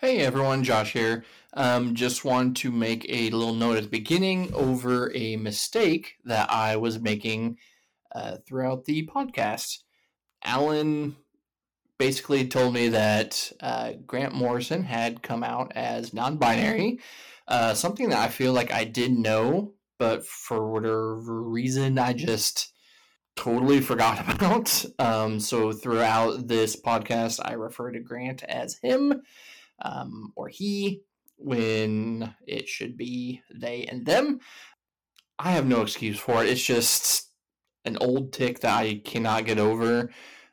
Hey everyone, Josh here. Um, just want to make a little note at the beginning over a mistake that I was making uh, throughout the podcast. Alan basically told me that uh, Grant Morrison had come out as non binary, uh, something that I feel like I did know, but for whatever reason, I just totally forgot about. Um, so throughout this podcast, I refer to Grant as him um, or he when it should be they and them. I have no excuse for it. It's just an old tick that I cannot get over.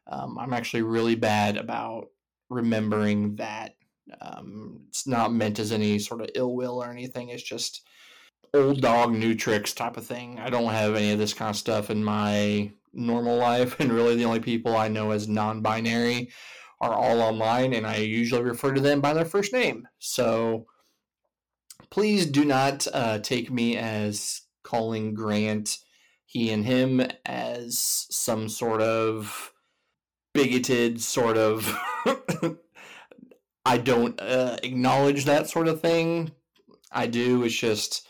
Um, I'm actually really bad about remembering that. Um, it's not meant as any sort of ill will or anything. It's just old dog, new tricks type of thing. I don't have any of this kind of stuff in my normal life, and really the only people I know as non binary are all online, and I usually refer to them by their first name. So please do not uh, take me as calling Grant he and him as some sort of bigoted sort of. I don't uh, acknowledge that sort of thing. I do. It's just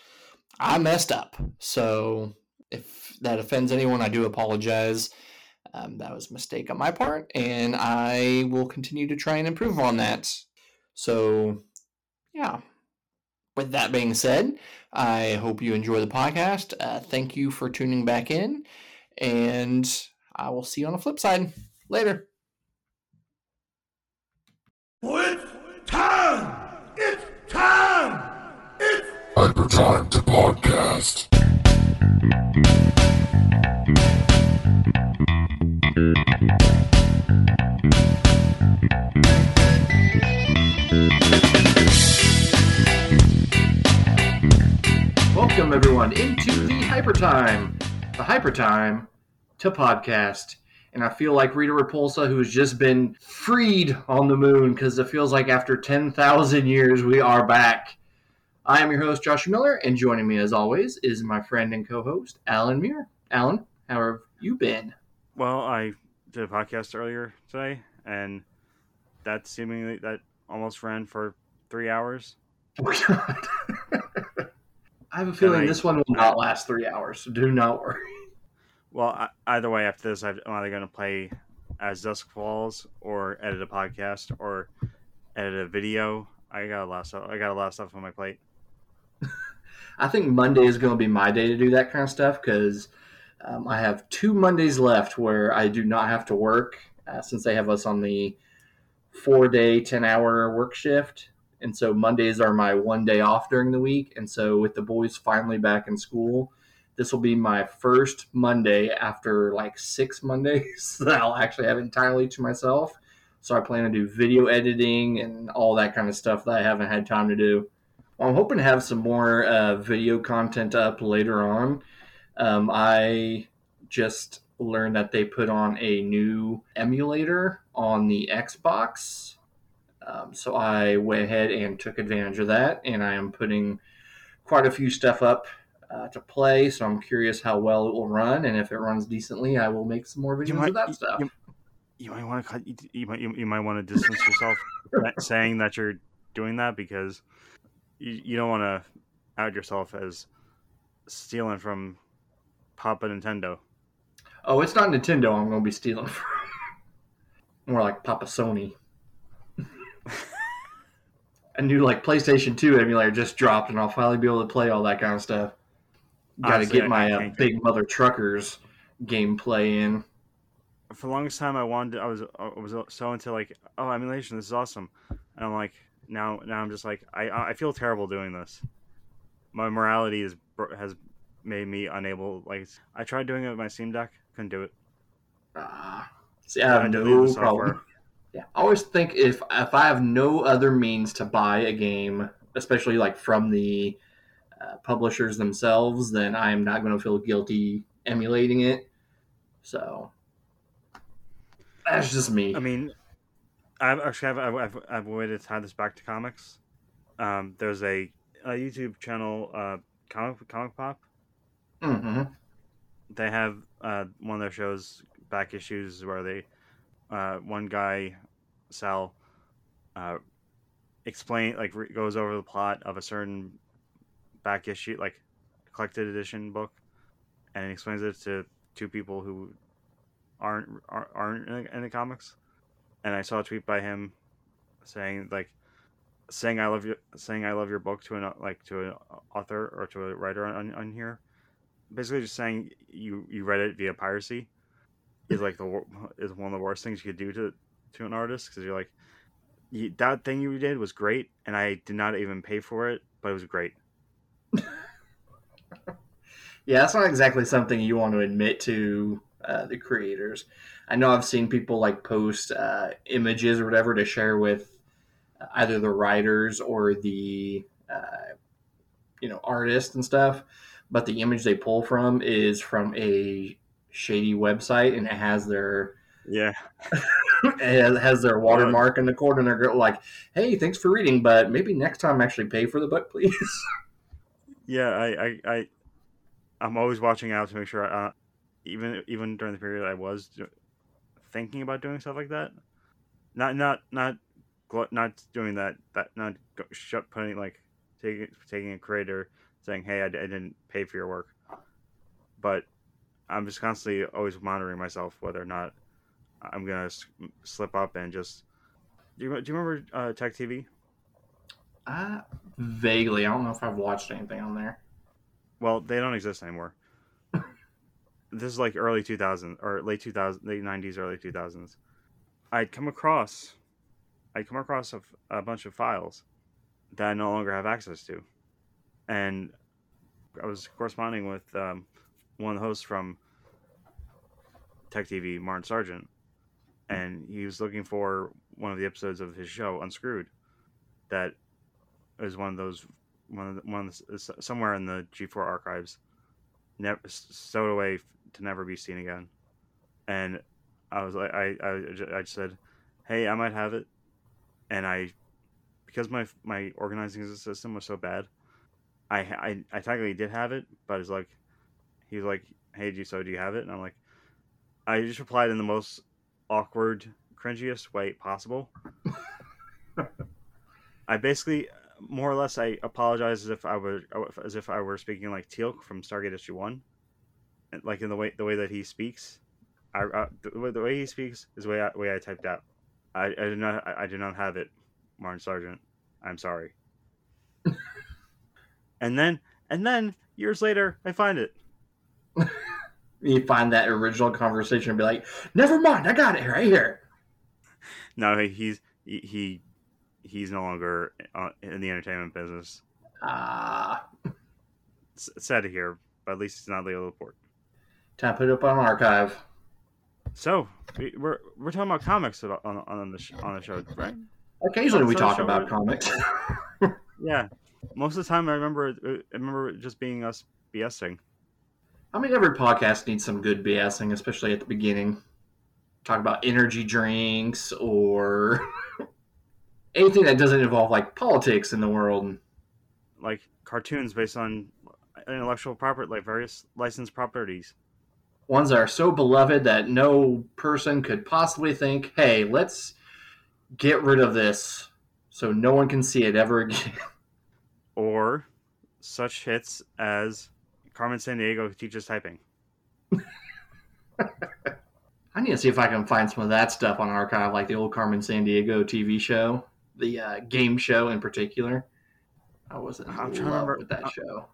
I messed up. So if that offends anyone, I do apologize. Um, that was a mistake on my part, and I will continue to try and improve on that. So, yeah. With that being said, I hope you enjoy the podcast. Uh, thank you for tuning back in, and I will see you on the flip side. Later. It's time! It's time! It's Hyper Time to Podcast. Welcome, everyone, into the Hyper Time, the Hyper Time to podcast. And I feel like Rita Repulsa, who's just been freed on the moon, because it feels like after 10,000 years, we are back. I am your host, Josh Miller, and joining me, as always, is my friend and co host, Alan Muir. Alan, how have you been? Well, I did a podcast earlier today, and that seemingly that almost ran for three hours. Oh, God. I have a feeling I- this one will not last three hours, so do not worry. Well, I, either way, after this, I'm either going to play as Dusk Falls, or edit a podcast, or edit a video. I got a lot of stuff. I got a lot of stuff on my plate. I think Monday is going to be my day to do that kind of stuff because um, I have two Mondays left where I do not have to work uh, since they have us on the four day, 10 hour work shift. And so Mondays are my one day off during the week. And so with the boys finally back in school, this will be my first Monday after like six Mondays that I'll actually have entirely to myself. So I plan to do video editing and all that kind of stuff that I haven't had time to do. I'm hoping to have some more uh, video content up later on. Um, I just learned that they put on a new emulator on the Xbox. Um, so I went ahead and took advantage of that, and I am putting quite a few stuff up uh, to play. So I'm curious how well it will run, and if it runs decently, I will make some more videos of that stuff. You, you might want to cut. You, you might. You, you might want to distance yourself saying that you're doing that because you, you don't want to out yourself as stealing from Papa Nintendo. Oh, it's not Nintendo. I'm going to be stealing from. More like Papa Sony. a new like PlayStation 2 emulator just dropped, and I'll finally be able to play all that kind of stuff. Got to get my uh, Big Mutha Truckers gameplay in. for the longest time I wanted I was I was so into like oh emulation this is awesome and I'm like now now I'm just like I I feel terrible doing this my morality is has made me unable like I tried doing it with my Steam Deck couldn't do it Ah, see, I have had to leave no problem. Yeah, I always think if if I have no other means to buy a game, especially like from the uh, publishers themselves, then I am not going to feel guilty emulating it. So that's just me. I mean I've actually I've I've, I've, waited to tie this back to comics um there's a, a YouTube channel uh comic comic pop hmm they have uh, one of their shows back issues where they uh, one guy Sal uh, explain like re- goes over the plot of a certain back issue, like collected edition book, and explains it to two people who aren't aren't, in, the, in the comics. And I saw a tweet by him saying like saying I love you saying I love your book to an like to an author or to a writer on, on here. Basically, just saying you you read it via piracy is like the is one of the worst things you could do to to an artist because you're like you, that thing you did was great and I did not even pay for it, but it was great. Yeah, that's not exactly something you want to admit to uh, the creators. I know I've seen people like post uh, images or whatever to share with either the writers or the uh, you know artists and stuff, but the image they pull from is from a shady website and it has their Yeah, it has, their watermark in the corner and they're like, "Hey, thanks for reading, but maybe next time actually pay for the book, please." yeah. I I, I I'm always watching out to make sure. Uh, even even during the period I was thinking about doing stuff like that, not not not not doing that that not shut putting like taking taking a creator saying hey I didn't pay for your work, but I'm just constantly always monitoring myself whether or not I'm gonna slip up and just. Do you, do you remember uh, Tech TV? uh, vaguely, I don't know if I've watched anything on there. Well, they don't exist anymore. this is like early 2000s or late 2000s, late 90s, early 2000s. I'd come across, I'd come across a, a bunch of files that I no longer have access to, and I was corresponding with um, one hosts from Tech TV, Martin Sargent, and he was looking for one of the episodes of his show, Unscrewed, that is one of those one of the, one of the, somewhere in the G4 archives, never stowed away to never be seen again. And I was like, I I, I just said, hey, I might have it, and I because my my organizing system was so bad, I I, I technically did have it, but it's like he was like, hey, do you, so do you have it? And I'm like, I just replied in the most awkward, cringiest way possible. I basically more or less I apologize as if I were as if I were speaking like Teal'c from Stargate SG-1, like in the way the way that he speaks. I, I the, way, the way he speaks is the way I, way I typed out. I, I do not I, I do not have it, Martin Sargent. I'm sorry. and then and then years later I find it. You find that original conversation and be like, "Never mind, I got it right here." No, he's he, he he's no longer uh, in the entertainment business. Ah, it's sad to hear, but at least it's not Leo Laporte. time to put it up on archive. So we, we're we're talking about comics on on the on the show, right? Occasionally, we talk about comics. Yeah. Most of the time, I remember I remember just being us BSing. I mean, every podcast needs some good BSing, especially at the beginning. Talk about energy drinks or anything that doesn't involve like politics in the world. like cartoons based on intellectual property, like various licensed properties. Ones that are so beloved that no person could possibly think, "Hey, let's get rid of this so no one can see it ever again." or such hits as Carmen Sandiego teaches typing. I need to see if I can find some of that stuff on archive, like the old Carmen Sandiego TV show, the uh, game show in particular. I wasn't I'm trying to remember- with that uh, show.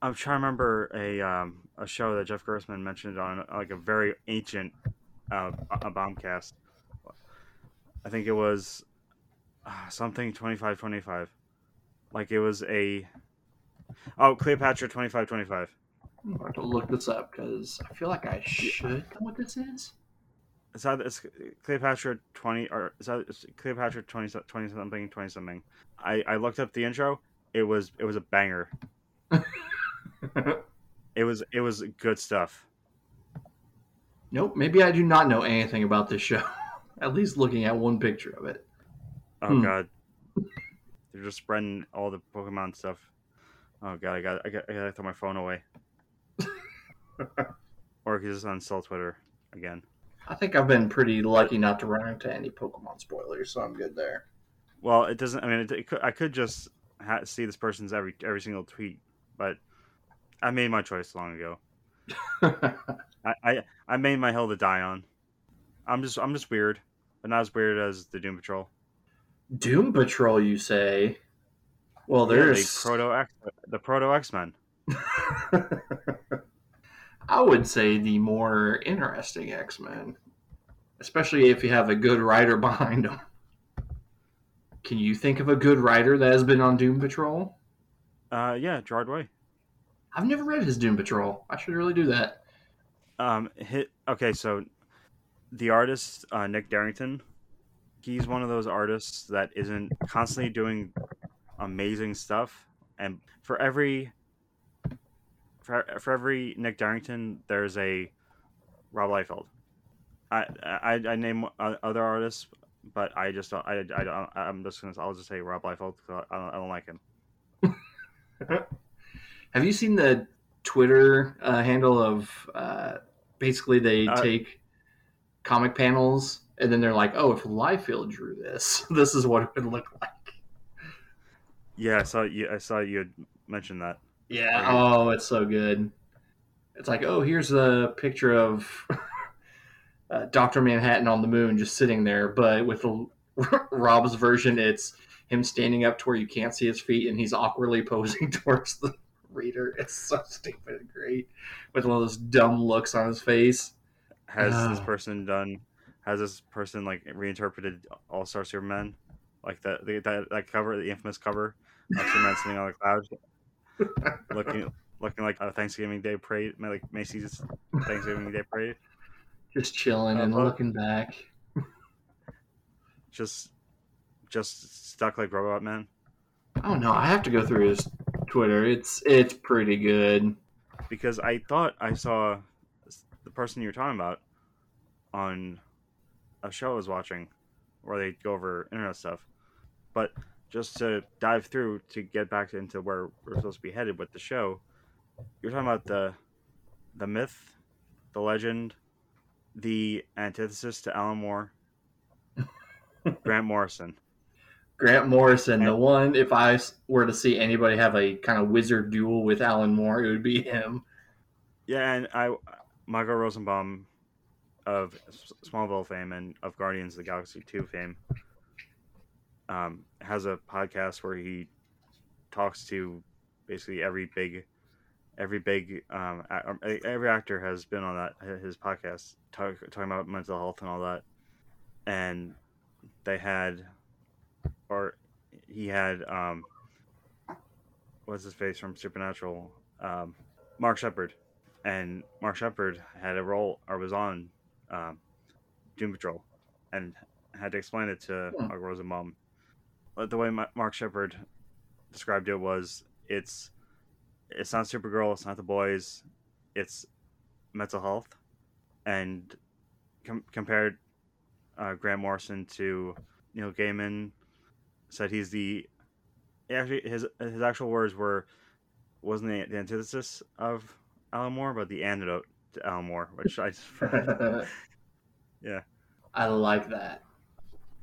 I'm trying to remember a um, a show that Jeff Gerstmann mentioned on like a very ancient uh, a bombcast. I think it was uh, something twenty five twenty five. Like it was a oh Cleopatra twenty five twenty five. I'm going to look this up because I feel like I should know what this is. It's either it's Cleopatra twenty or is that it's Cleopatra 20, 20 something twenty something. I I looked up the intro. It was it was a banger. It was it was good stuff. Nope, maybe I do not know anything about this show. at least looking at one picture of it. Oh Hmm. god, they're just spreading all the Pokemon stuff. Oh god, I got I got I gotta throw my phone away. or he's just uninstall Twitter again. I think I've been pretty lucky not to run into any Pokemon spoilers, so I'm good there. Well, it doesn't. I mean, it, it could, I could just ha- see this person's every every single tweet, but I made my choice long ago. I, I I made my hill to die on. I'm just I'm just weird, but not as weird as the Doom Patrol. Doom Patrol, you say? Well, Yeah, there's the proto X the proto X Men. I would say the more interesting X Men, especially if you have a good writer behind them. Can you think of a good writer that has been on Doom Patrol? Uh, yeah, Gerard Way. I've never read his Doom Patrol. I should really do that. Um, hit okay. So the artist uh, Nick Derington, he's one of those artists that isn't constantly doing amazing stuff, and for every for, for every Nick Derington, there's a Rob Liefeld. I I, I name other artists, but I just don't, I I don't, I'm just gonna I'll just say Rob Liefeld because I don't, I don't like him. Have you seen the Twitter uh, handle of uh, basically they Uh, take comic panels and then they're like, "Oh, if Liefeld drew this, this is what it would look like." Yeah, I saw you. I saw you had mentioned that. Yeah. Oh, it's so good. It's like, oh, here's a picture of uh, Doctor Manhattan on the moon just sitting there, but with the, Rob's version, it's him standing up to where you can't see his feet, and he's awkwardly posing towards the reader. It's so stupid and great, with one of those dumb looks on his face. has this Ah. person done has this person like reinterpreted all star superman like that that that cover the infamous cover of superman sitting on the clouds looking looking like a thanksgiving day parade like macy's thanksgiving day parade Just chilling and Uh-huh. looking back. just just stuck like robot man Oh no, I have to go through his Twitter. It's it's pretty good. because i thought i saw the person you're talking about on a show i was watching where they go over internet stuff but just to dive through to get back into where we're supposed to be headed with the show you're talking about the the myth the legend the antithesis to alan moore grant morrison Grant Morrison, the one, if I were to see anybody have a kind of wizard duel with Alan Moore, it would be him. Yeah, and I, Michael Rosenbaum of Smallville fame and of Guardians of the Galaxy 2 fame um, has a podcast where he talks to basically every big, every big, um, um, every actor has been on that his podcast talk, talking about mental health and all that, and they had, or he had, um, what's his face from Supernatural, um, Mark Sheppard and Mark Sheppard had a role or was on um, Doom Patrol and had to explain it to Hmm. Mark Rosenbaum. But the way Mark Sheppard described it was it's it's not Supergirl, it's not the boys, it's mental health, and com- compared uh, Grant Morrison to Neil Gaiman, said he's the actually his his actual words were wasn't the, the antithesis of Alan Moore, but the antidote to Alan Moore, which I Yeah. I like that.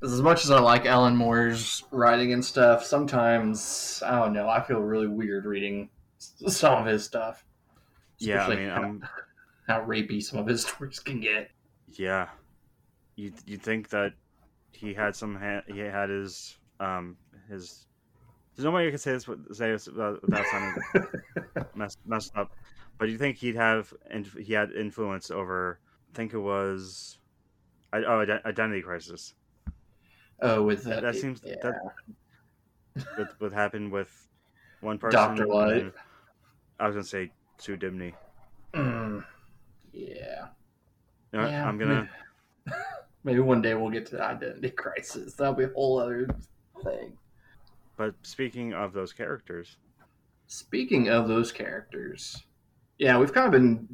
As much as I like Alan Moore's writing and stuff, sometimes I don't know. I feel really weird reading some of his stuff. yeah, I mean, how, I'm how rapey some of his stories can get. yeah. You you think that he had some ha- he had his um his there's no way you can say this say this without, without sounding messed messed up, but you think he'd have and he had influence over I think it was I, oh identity crisis Oh, with that, that, seems yeah. that what what happened with one person Dr. Light. I was gonna say Sue Dibny. Mm, yeah. You know? Yeah, I'm gonna Maybe one day we'll get to the identity crisis. That'll be a whole other thing. But speaking of those characters, Speaking of those characters, yeah, we've kind of been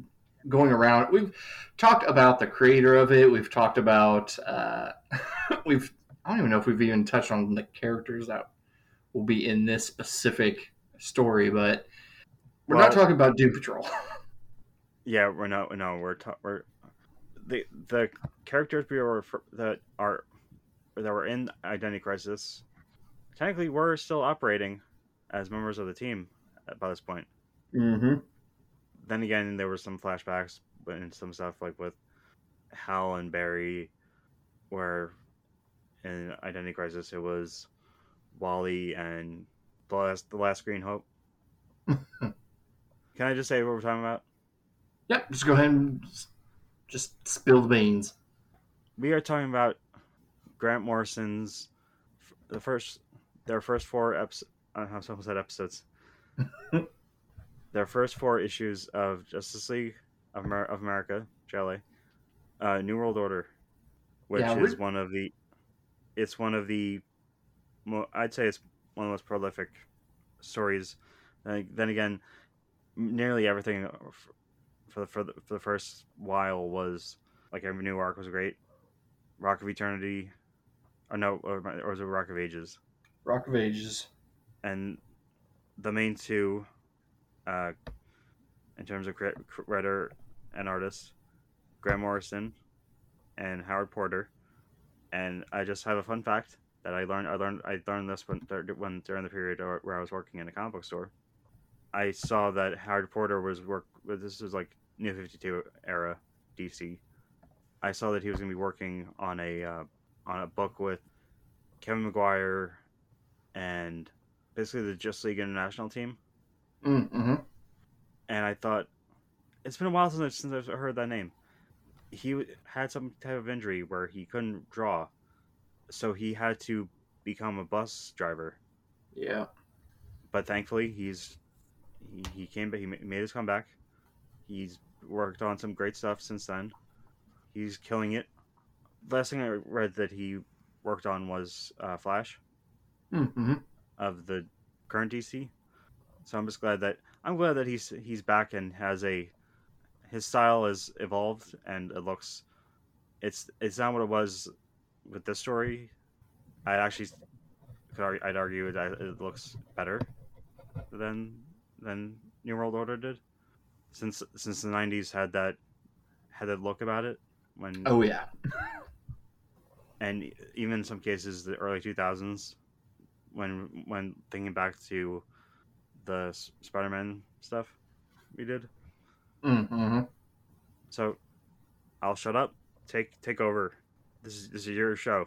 going around. We've talked about the creator of it. We've talked about. Uh, we've. I don't even know if we've even touched on the characters that will be in this specific story, but we're not talking about Doom Patrol. yeah, we're not. No, we're ta- we're the the characters we were that are that were in Identity Crisis technically were still operating as members of the team by this point. Mm-hmm. Then again, there were some flashbacks and some stuff like with Hal and Barry, where in Identity Crisis it was Wally and the last the last Green Hope. Can I just say what we're talking about? Yep. Just go ahead and just spill the beans. We are talking about Grant Morrison's the first their first four episodes. I almost said episodes. their first four issues of Justice League of, Amer- of America, JLA, uh, New World Order, which Yeah, is one of the, it's one of the, I'd say it's one of the most prolific stories. Then again, nearly everything for the, for the for the first while was like every new arc was great. Rock of Eternity, or no, or, or was it Rock of Ages? Rock of Ages. and the main two, uh, in terms of writer and artist, Grant Morrison and Howard Porter. And I just have a fun fact that I learned. I learned. I learned this when, when during the period where I was working in a comic book store. I saw that Howard Porter was work. This was like New Fifty Two era DC. I saw that he was going to be working on a uh, on a book with Kevin Maguire and basically the Just League International team. Mm-hmm. And I thought it's been a while since I've, since I've heard that name. He had some type of injury where he couldn't draw, so he had to become a bus driver. Yeah. But thankfully, he's he, he came but He made his comeback. He's worked on some great stuff since then. He's killing it. Last thing I read that he worked on was uh, Flash. Mm-hmm. of the current DC. So I'm just glad that I'm glad that he's he's back and has a his style has evolved and it looks it's it's not what it was with this story. I actually could argue, I'd argue that it looks better than than New World Order did since since the 90s had that had that look about it when Oh yeah. and even in some cases the early 2000s when when thinking back to the spider-man stuff we did Mm-hmm. so i'll shut up take take over this is this is your show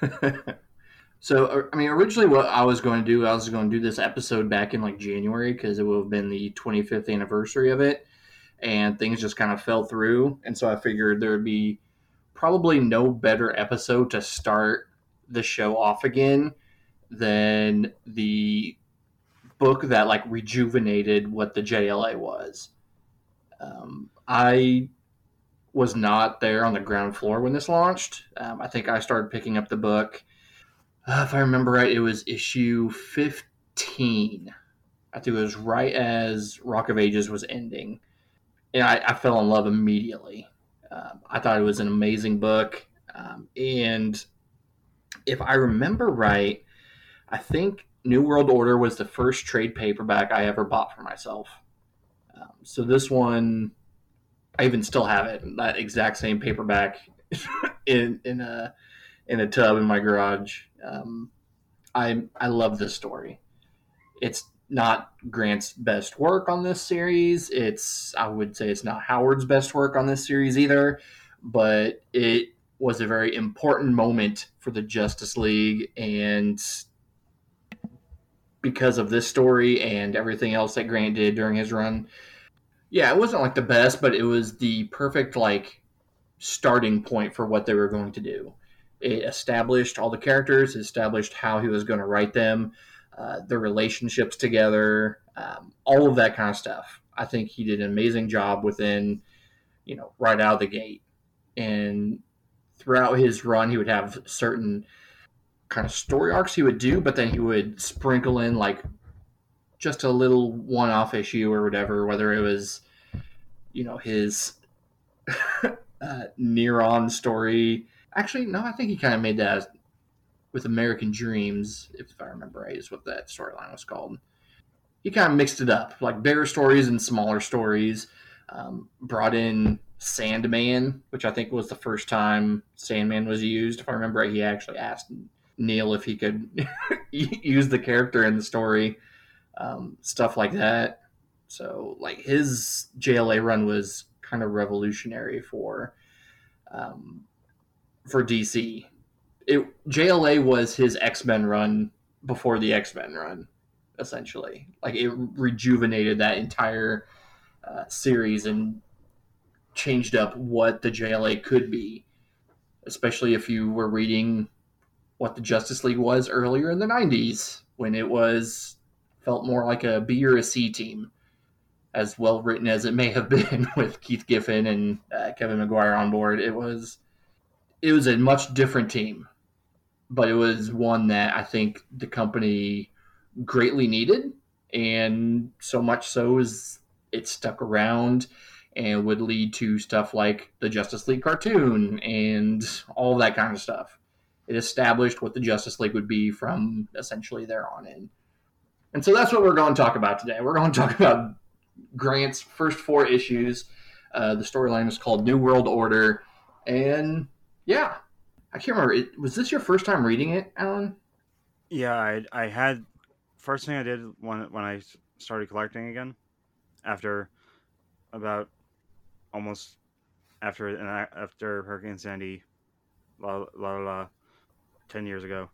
so uh, I mean, originally what I was going to do, I was going to do this episode back in like January because it would have been the 25th anniversary of it, and things just kind of fell through, and so I figured there would be probably no better episode to start the show off again than the book that like rejuvenated what the JLA was. Um, I was not there on the ground floor when this launched. Um, I think I started picking up the book. Uh, if I remember right, it was issue 15. I think it was right as Rock of Ages was ending. And I, I fell in love immediately. Um, I thought it was an amazing book. Um, and if I remember right, I think New World Order was the first trade paperback I ever bought for myself. Um, so this one, I even still have it, that exact same paperback in in a in a tub in my garage. Um, I I love this story. It's not Grant's best work on this series. It's I would say it's not Howard's best work on this series either, but it was a very important moment for the Justice League and because of this story and everything else that Grant did during his run. Yeah, it wasn't like the best, but it was the perfect like starting point for what they were going to do. It established all the characters, established how he was going to write them, uh, relationships together, um, all of that kind of stuff. I think he did an amazing job within, you know, right out of the gate. And throughout his run, he would have certain kind of story arcs he would do, but then he would sprinkle in like just a little one off issue or whatever, whether it was, you know, his uh, Neron story. Actually, no, I think he kind of made that with American Dreams, if I remember right, is what that storyline was called. He kind of mixed it up, like bigger stories and smaller stories. Um, brought in Sandman, which I think was the first time Sandman was used. If I remember right, he actually asked Neil if he could use the character in the story, um, stuff like that. So like his JLA run was kind of revolutionary for um, for DC. It JLA was his X Men run before the X Men run, essentially. Like it rejuvenated that entire uh, series and changed up what the JLA could be, especially if you were reading what the Justice League was earlier in the 90s when it was felt more like a B or a C team as well written as it may have been with Keith Giffen and uh, Kevin Maguire on board it was it was a much different team but it was one that I think the company greatly needed and so much so is it stuck around and would lead to stuff like the Justice League cartoon and all that kind of stuff. It established what the Justice League would be from essentially there on in. And so that's what we're going to talk about today. We're going to talk about Grant's first four issues. Uh, the storyline is called New World Order. And yeah, I can't remember. It, was this your first time reading it, Alan? Yeah, I I had first thing I did when when I started collecting again after about almost after after Hurricane Sandy, la la la, ten years ago.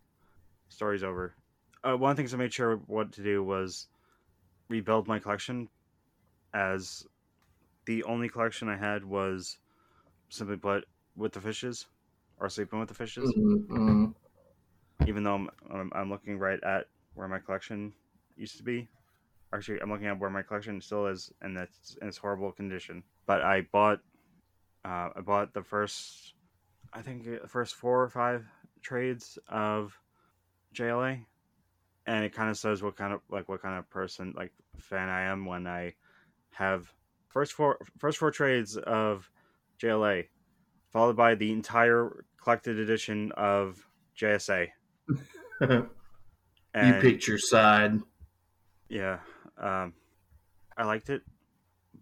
Story's over. Uh, one of the things I made sure what to do was rebuild my collection, as the only collection I had was simply put with the fishes or sleeping with the fishes. Mm-hmm. Even though I'm, I'm I'm looking right at where my collection used to be. Actually, I'm looking at where my collection still is, and it's in its horrible condition. But I bought, uh, I bought the first, I think the first four or five trades of JLA, and it kind of says what kind of like what kind of person like fan I am when I have first four first four trades of JLA, followed by the entire collected edition of JSA. you picked your side. Yeah, um, I liked it,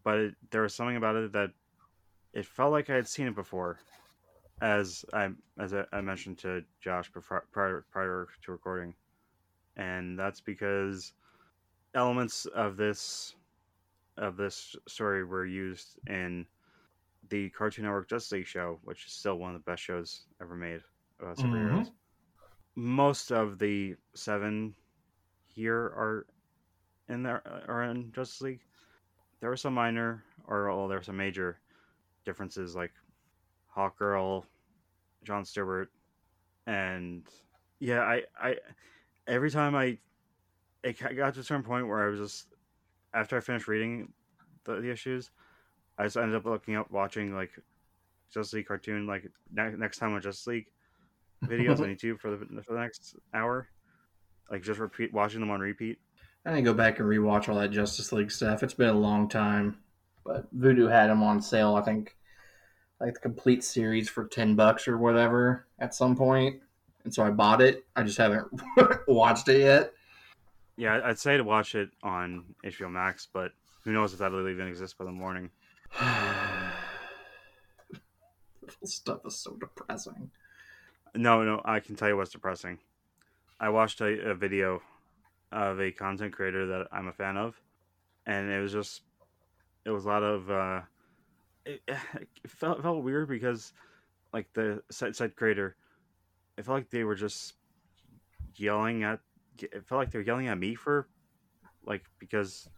but it, there was something about it that it felt like I had seen it before, as I as I, I mentioned to Josh before, prior prior to recording, and that's because elements of this of this story were used in the Cartoon Network Justice League show, which is still one of the best shows ever made about superheroes. Mhm. Most of the seven here are in there are in Justice League. There were some minor, or well, there were some major differences, like Hawkgirl, John Stewart, and yeah, I, I, every time I, it got to a certain point where I was just, after I finished reading the, the issues, I just ended up looking up, watching like Justice League cartoon, like ne- next time on Justice League videos on YouTube for the for the next hour, like just repeat watching them on repeat. I didn't go back and rewatch all that Justice League stuff. It's been a long time, but Vudu had them on sale. I think like the complete series for ten bucks or whatever at some point, and so I bought it. I just haven't watched it yet. Yeah, I'd say to watch it on HBO Max, but who knows if that'll even exist by the morning. This stuff is so depressing. No, no, I can tell you what's depressing. I watched a, a video of a content creator that I'm a fan of, and it was just, it was a lot of, uh, it, it felt it felt weird because, like the said said creator, it felt like they were just yelling at. It felt like they were yelling at me for, like because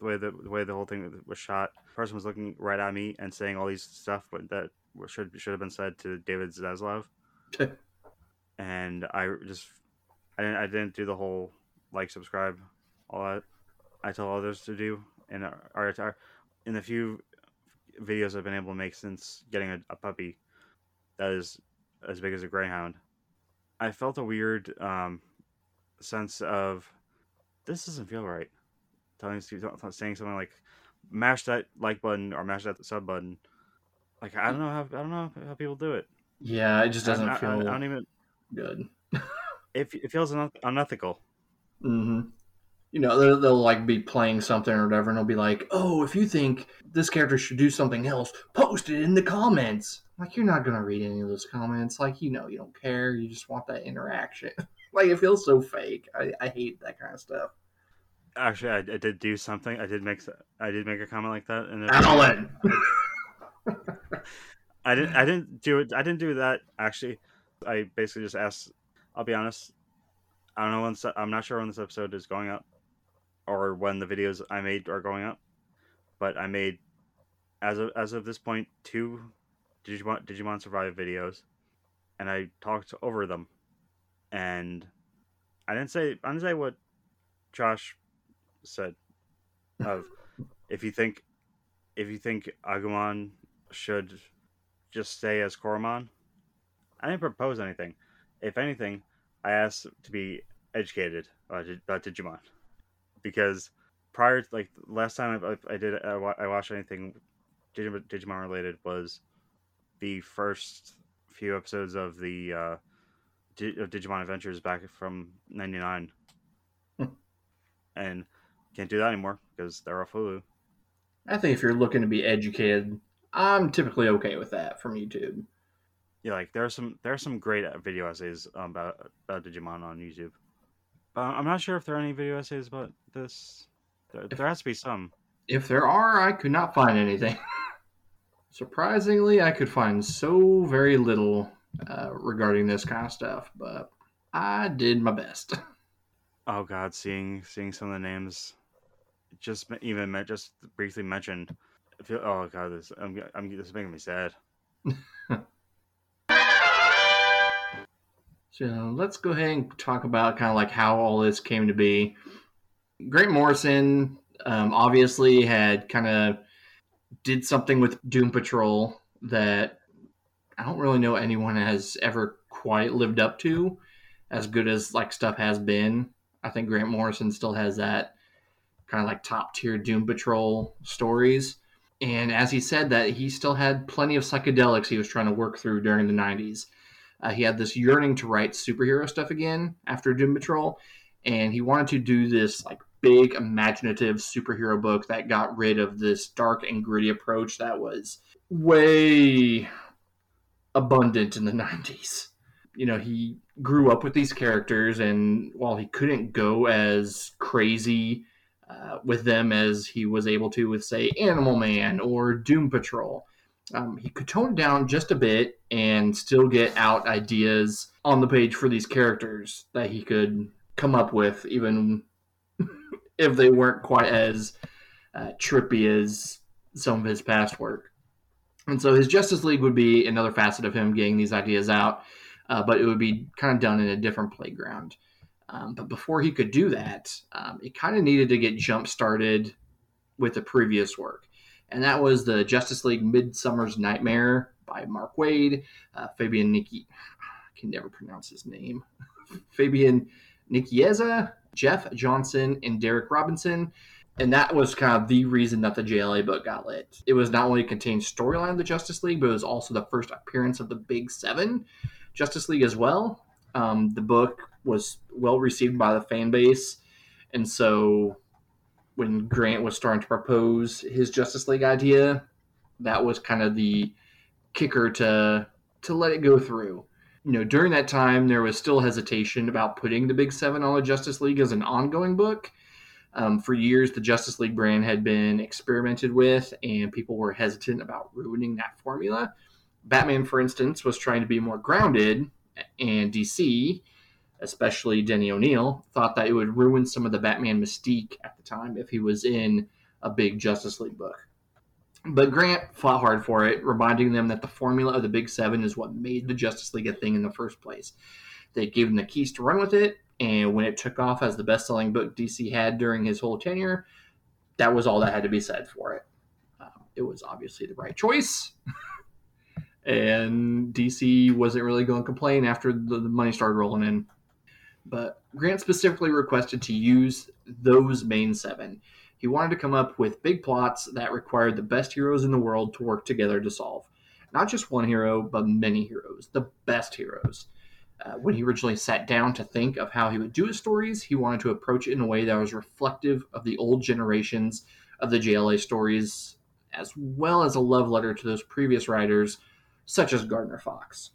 the way the, the way the whole thing was shot, the person was looking right at me and saying all these stuff, but that should should have been said to David Zaslav. And I just I didn't I didn't do the whole like subscribe all that. I tell others to do and our, our, our in the few videos I've been able to make since getting a, a puppy that is as big as a greyhound. I felt a weird um, sense of this doesn't feel right. Telling saying something like mash that like button or mash that sub button. Like I don't know how I don't know how people do it. Yeah, it just doesn't I, I- feel I, don't even good. it, it feels un- unethical. Hmm you know, they'll, they'll like be playing something or whatever, and they'll be like, "Oh, if you think this character should do something else, post it in the comments." Like you're not gonna read any of those comments. Like you know, you don't care. You just want that interaction. like it feels so fake. I, I hate that kind of stuff. Actually, I, I did do something. I did make I did make a comment like that, and Alan. I didn't I didn't do it. I didn't do that actually. I basically just asked. I'll be honest. I don't know when. I'm not sure when this episode is going up, or when the videos I made are going up. But I made, as of as of this point, two Digimon Digimon Survive videos, and I talked over them, and I didn't say I didn't say what Josh said. Of if you think if you think Agumon should just stay as Koromon, I didn't propose anything. If anything, I asked to be educated about, about Digimon because prior, to, like last time I, I did, I, I watched anything Digimon, Digimon related was the first few episodes of the uh, of Digimon Adventures back from '99, Hmm. and can't do that anymore because they're off Hulu. I think if you're looking to be educated, I'm typically okay with that from YouTube. yeah, like there are some there are some great video essays um, about about Digimon on YouTube. But I'm not sure if there are any video essays about this. There, there has to be some. If there are, I could not find anything. Surprisingly, I could find so very little uh, regarding this kind of stuff, but I did my best. Oh God, seeing seeing some of the names, just even just briefly mentioned. Feel, oh God, this I'm I'm this is making me sad. So let's go ahead and talk about kind of like how all this came to be. Grant Morrison um, obviously had kind of did something with Doom Patrol that I don't really know anyone has ever quite lived up to, as good as like stuff has been. I think Grant Morrison still has that kind of like top tier Doom Patrol stories. And as he said that, he still had plenty of psychedelics he was trying to work through during the 90s. Uh, he had this yearning to write superhero stuff again after Doom Patrol, and he wanted to do this like big imaginative superhero book that got rid of this dark and gritty approach that was way abundant in the 90s. You know, he grew up with these characters, and while he couldn't go as crazy uh, with them as he was able to with, say, Animal Man or Doom Patrol, um, he could tone it down just a bit and still get out ideas on the page for these characters that he could come up with, even if they weren't quite as uh, trippy as some of his past work. And so his Justice League would be another facet of him getting these ideas out, uh, but it would be kind of done in a different playground. Um, but before he could do that, um, it kind of needed to get jump started with the previous work and that was the Justice League Midsummer's Nightmare by Mark Waid, uh, Fabian Niki. I can never pronounce his name. Fabian Nicieza, Jeff Johnson, and Derek Robinson. And that was kind of the reason that the JLA book got lit. It was not only contained storyline of the Justice League, but it was also the first appearance of the Big Seven Justice League as well. Um, the book was well received by the fan base, and so when Grant was starting to propose his Justice League idea, that was kind of the kicker to to let it go through. You know, during that time, there was still hesitation about putting the Big Seven on the Justice League as an ongoing book. Um, for years, the Justice League brand had been experimented with, and people were hesitant about ruining that formula. Batman, for instance, was trying to be more grounded, and DC, especially Denny O'Neil, thought that it would ruin some of the Batman mystique at the time if he was in a big Justice League book. But Grant fought hard for it, reminding them that the formula of the Big Seven is what made the Justice League a thing in the first place. They gave him the keys to run with it, and when it took off as the best selling book DC had during his whole tenure, that was all that had to be said for it. Uh, it was obviously the right choice. and DC wasn't really going to complain after the, the money started rolling in. But Grant specifically requested to use those main seven. He wanted to come up with big plots that required the best heroes in the world to work together to solve. Not just one hero, but many heroes, the best heroes. Uh, when he originally sat down to think of how he would do his stories, he wanted to approach it in a way that was reflective of the old generations of the JLA stories, as well as a love letter to those previous writers, such as Gardner Fox.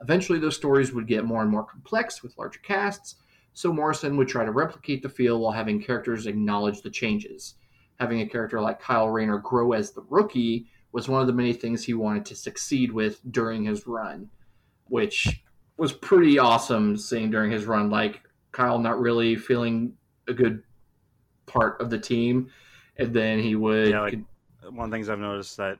Eventually, those stories would get more and more complex with larger casts, so Morrison would try to replicate the feel while having characters acknowledge the changes. Having a character like Kyle Rayner grow as the rookie was one of the many things he wanted to succeed with during his run, which was pretty awesome seeing during his run, like Kyle not really feeling a good part of the team, and then he would. Yeah, like one of the things I've noticed that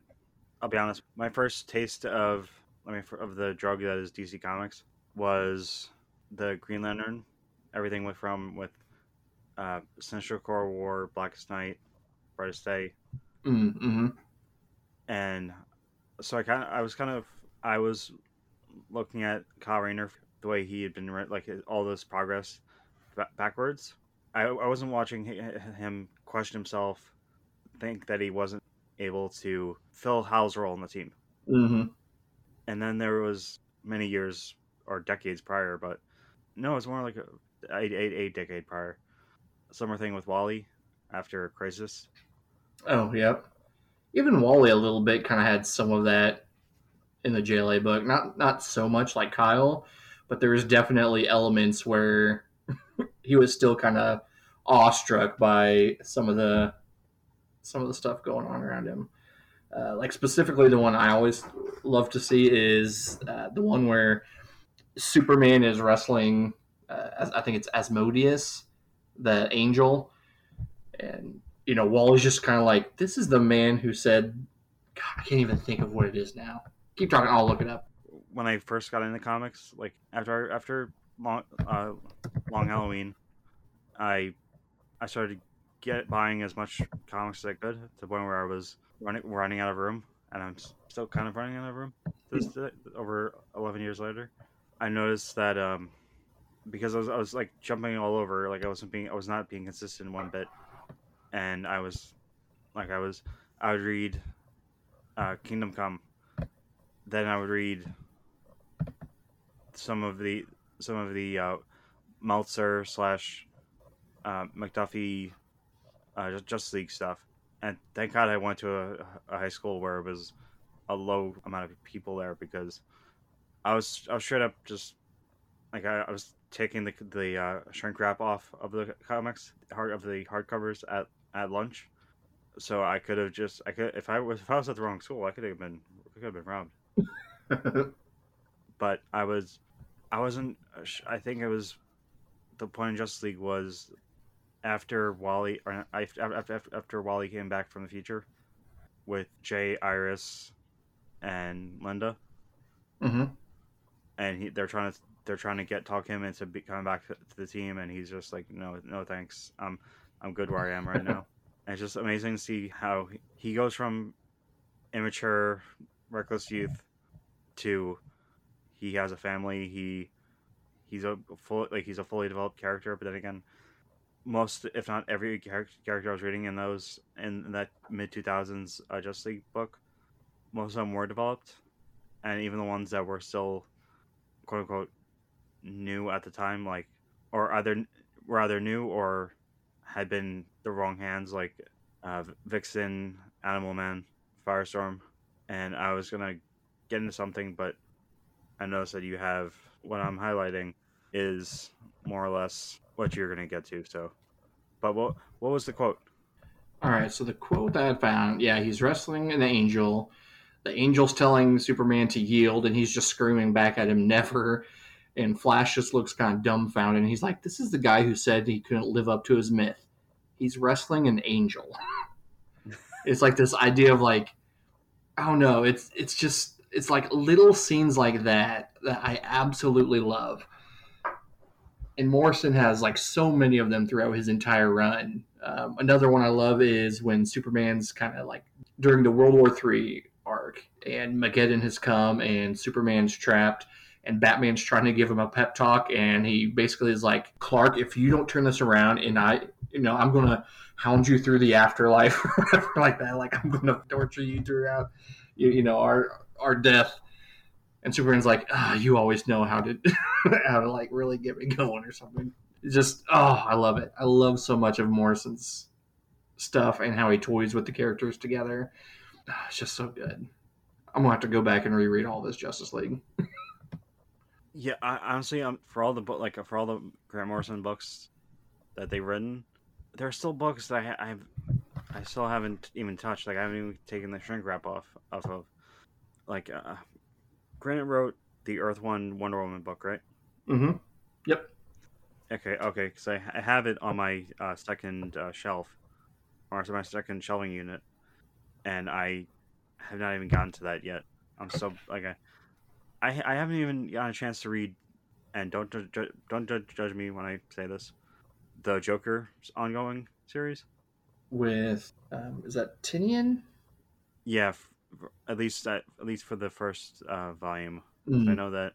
I'll be honest, my first taste of I mean of the drug that is DC Comics was the Green Lantern. Everything went from with uh, Sinestro Corps War, Blackest Night, Brightest Day, mm-hmm. and so I kind of I was kind of I was looking at Kyle Rayner the way he had been like all this progress backwards. I, I wasn't watching him question himself, think that he wasn't able to fill Hal's role in the team. Mm-hmm. And then there was many years or decades prior, but no, it's more like a, a, a, a decade prior. Summer thing with Wally after Crisis. Oh, yep. Even Wally a little bit kind of had some of that in the JLA book. Not not so much like Kyle, but there was definitely elements where he was still kind of awestruck by some of the some of the stuff going on around him. Uh, like specifically, the one I always love to see is uh, the one where Superman is wrestling. Uh, I think it's Asmodeus, the angel, and you know Wally's just kind of like, "This is the man who said." God, I can't even think of what it is now. Keep talking. I'll look it up. When I first got into comics, like after after long, uh, long Halloween, I I started get buying as much comics as I could to the point where I was running running out of room, and I'm still kind of running out of room. This over eleven years later, I noticed that um, because I was I was like jumping all over, like I wasn't being I was not being consistent one bit, and I was like I was I would read uh, Kingdom Come, then I would read some of the some of the uh, Meltzer slash uh, McDuffie uh, Justice League stuff, and thank God I went to a, a, high school where it was a low amount of people there because I was I was straight up just like I, I was taking the the uh, shrink wrap off of the comics hard of the hardcovers at at lunch, so I could have just I could if I was if I was at the wrong school I could have been I could have been robbed. but I was I wasn't I think it was the point in Justice League was after Wally or after, after, after Wally came back from the future with Jay, Iris, and Linda. Mm-hmm. And he, they're trying to they're trying to get talk him into be, coming back to the team, and he's just like, no, no, thanks. I'm I'm good where I am right now. and it's just amazing to see how he goes from immature, reckless youth to he has a family. He he's a full like he's a fully developed character. But then again, most, if not every character I was reading in those in that mid two thousands uh, Justice League book, most of them were developed, and even the ones that were still, quote unquote, new at the time, like or either were either new or had been the wrong hands, like uh, Vixen, Animal Man, Firestorm, and I was gonna get into something, but I noticed that you have what I'm highlighting is more or less what you're gonna get to. So, but what what was the quote? All right, so the quote that I found, yeah, he's wrestling an angel. The angel's telling Superman to yield, and he's just screaming back at him, "Never!" And Flash just looks kind of dumbfounded. And he's like, "This is the guy who said he couldn't live up to his myth. He's wrestling an angel." it's like this idea of like, I don't know. It's it's just it's like little scenes like that that I absolutely love and Morrison has like so many of them throughout his entire run. Um, another one I love is when Superman's kind of like during the World War III arc, and Mageddon has come, and Superman's trapped, and Batman's trying to give him a pep talk, and he basically is like, Clark, if you don't turn this around, and I, you know, I'm gonna hound you through the afterlife or whatever like that. Like I'm gonna torture you throughout, you, you know, our our death. And Superman's like, ah, "You always know how to how to like really get me going or something." It's just oh, I love it. I love so much of Morrison's stuff and how he toys with the characters together. Ah, It's just so good. I'm gonna have to go back and reread all this Justice League. Yeah, I, honestly, um, for all the book, like for all the Grant Morrison books that they've written, there are still books that I, I've, I still haven't even touched. Like I haven't even taken the shrink wrap off off of. Like, uh, Grant wrote the Earth One Wonder Woman book, right? Mm-hmm. Yep. Okay, okay, because I, I have it on my uh, second uh, shelf, or my second shelving unit, and I have not even gotten to that yet. I'm so like I, I, I haven't even gotten a chance to read, and don't ju- ju- don't judge, judge me when I say this, the Joker ongoing series. With um, is that Tynion? Yeah, at least at, at least for the first uh, volume. Mm. I know that.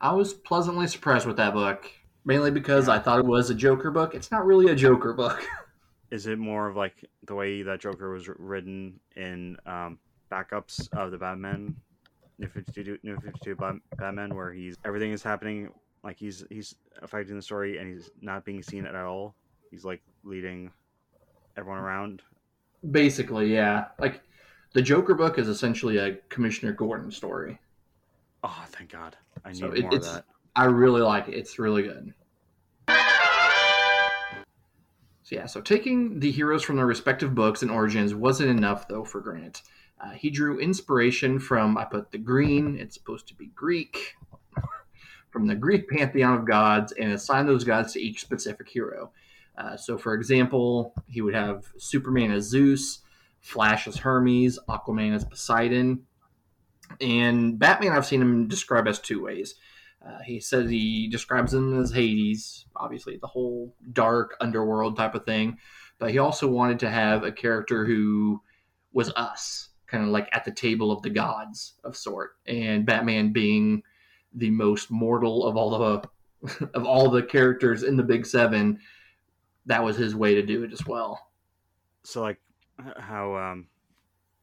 I was pleasantly surprised with that book, mainly because I thought it was a Joker book. It's not really a Joker book. Is it more of like the way that Joker was written in um, backups of the Batman, New Fifty Two, New Fifty Two Batman, where he's everything is happening like he's he's affecting the story and he's not being seen at all. He's like leading everyone around. Basically, yeah. Like the Joker book is essentially a Commissioner Gordon story. Oh, thank God! I need So it- more of that. I really like it. It's really good. So yeah, so taking the heroes from their respective books and origins wasn't enough though for Grant. Uh, he drew inspiration from I put the green. It's supposed to be Greek, from the Greek pantheon of gods, and assigned those gods to each specific hero. Uh, so, for example, he would have Superman as Zeus, Flash as Hermes, Aquaman as Poseidon, and Batman. I've seen him described as two ways. Uh, he says he describes him as Hades, obviously the whole dark underworld type of thing. But he also wanted to have a character who was us, kind of like at the table of the gods of sort. And Batman being the most mortal of all the of all the characters in the Big Seven, that was his way to do it as well. So like how um,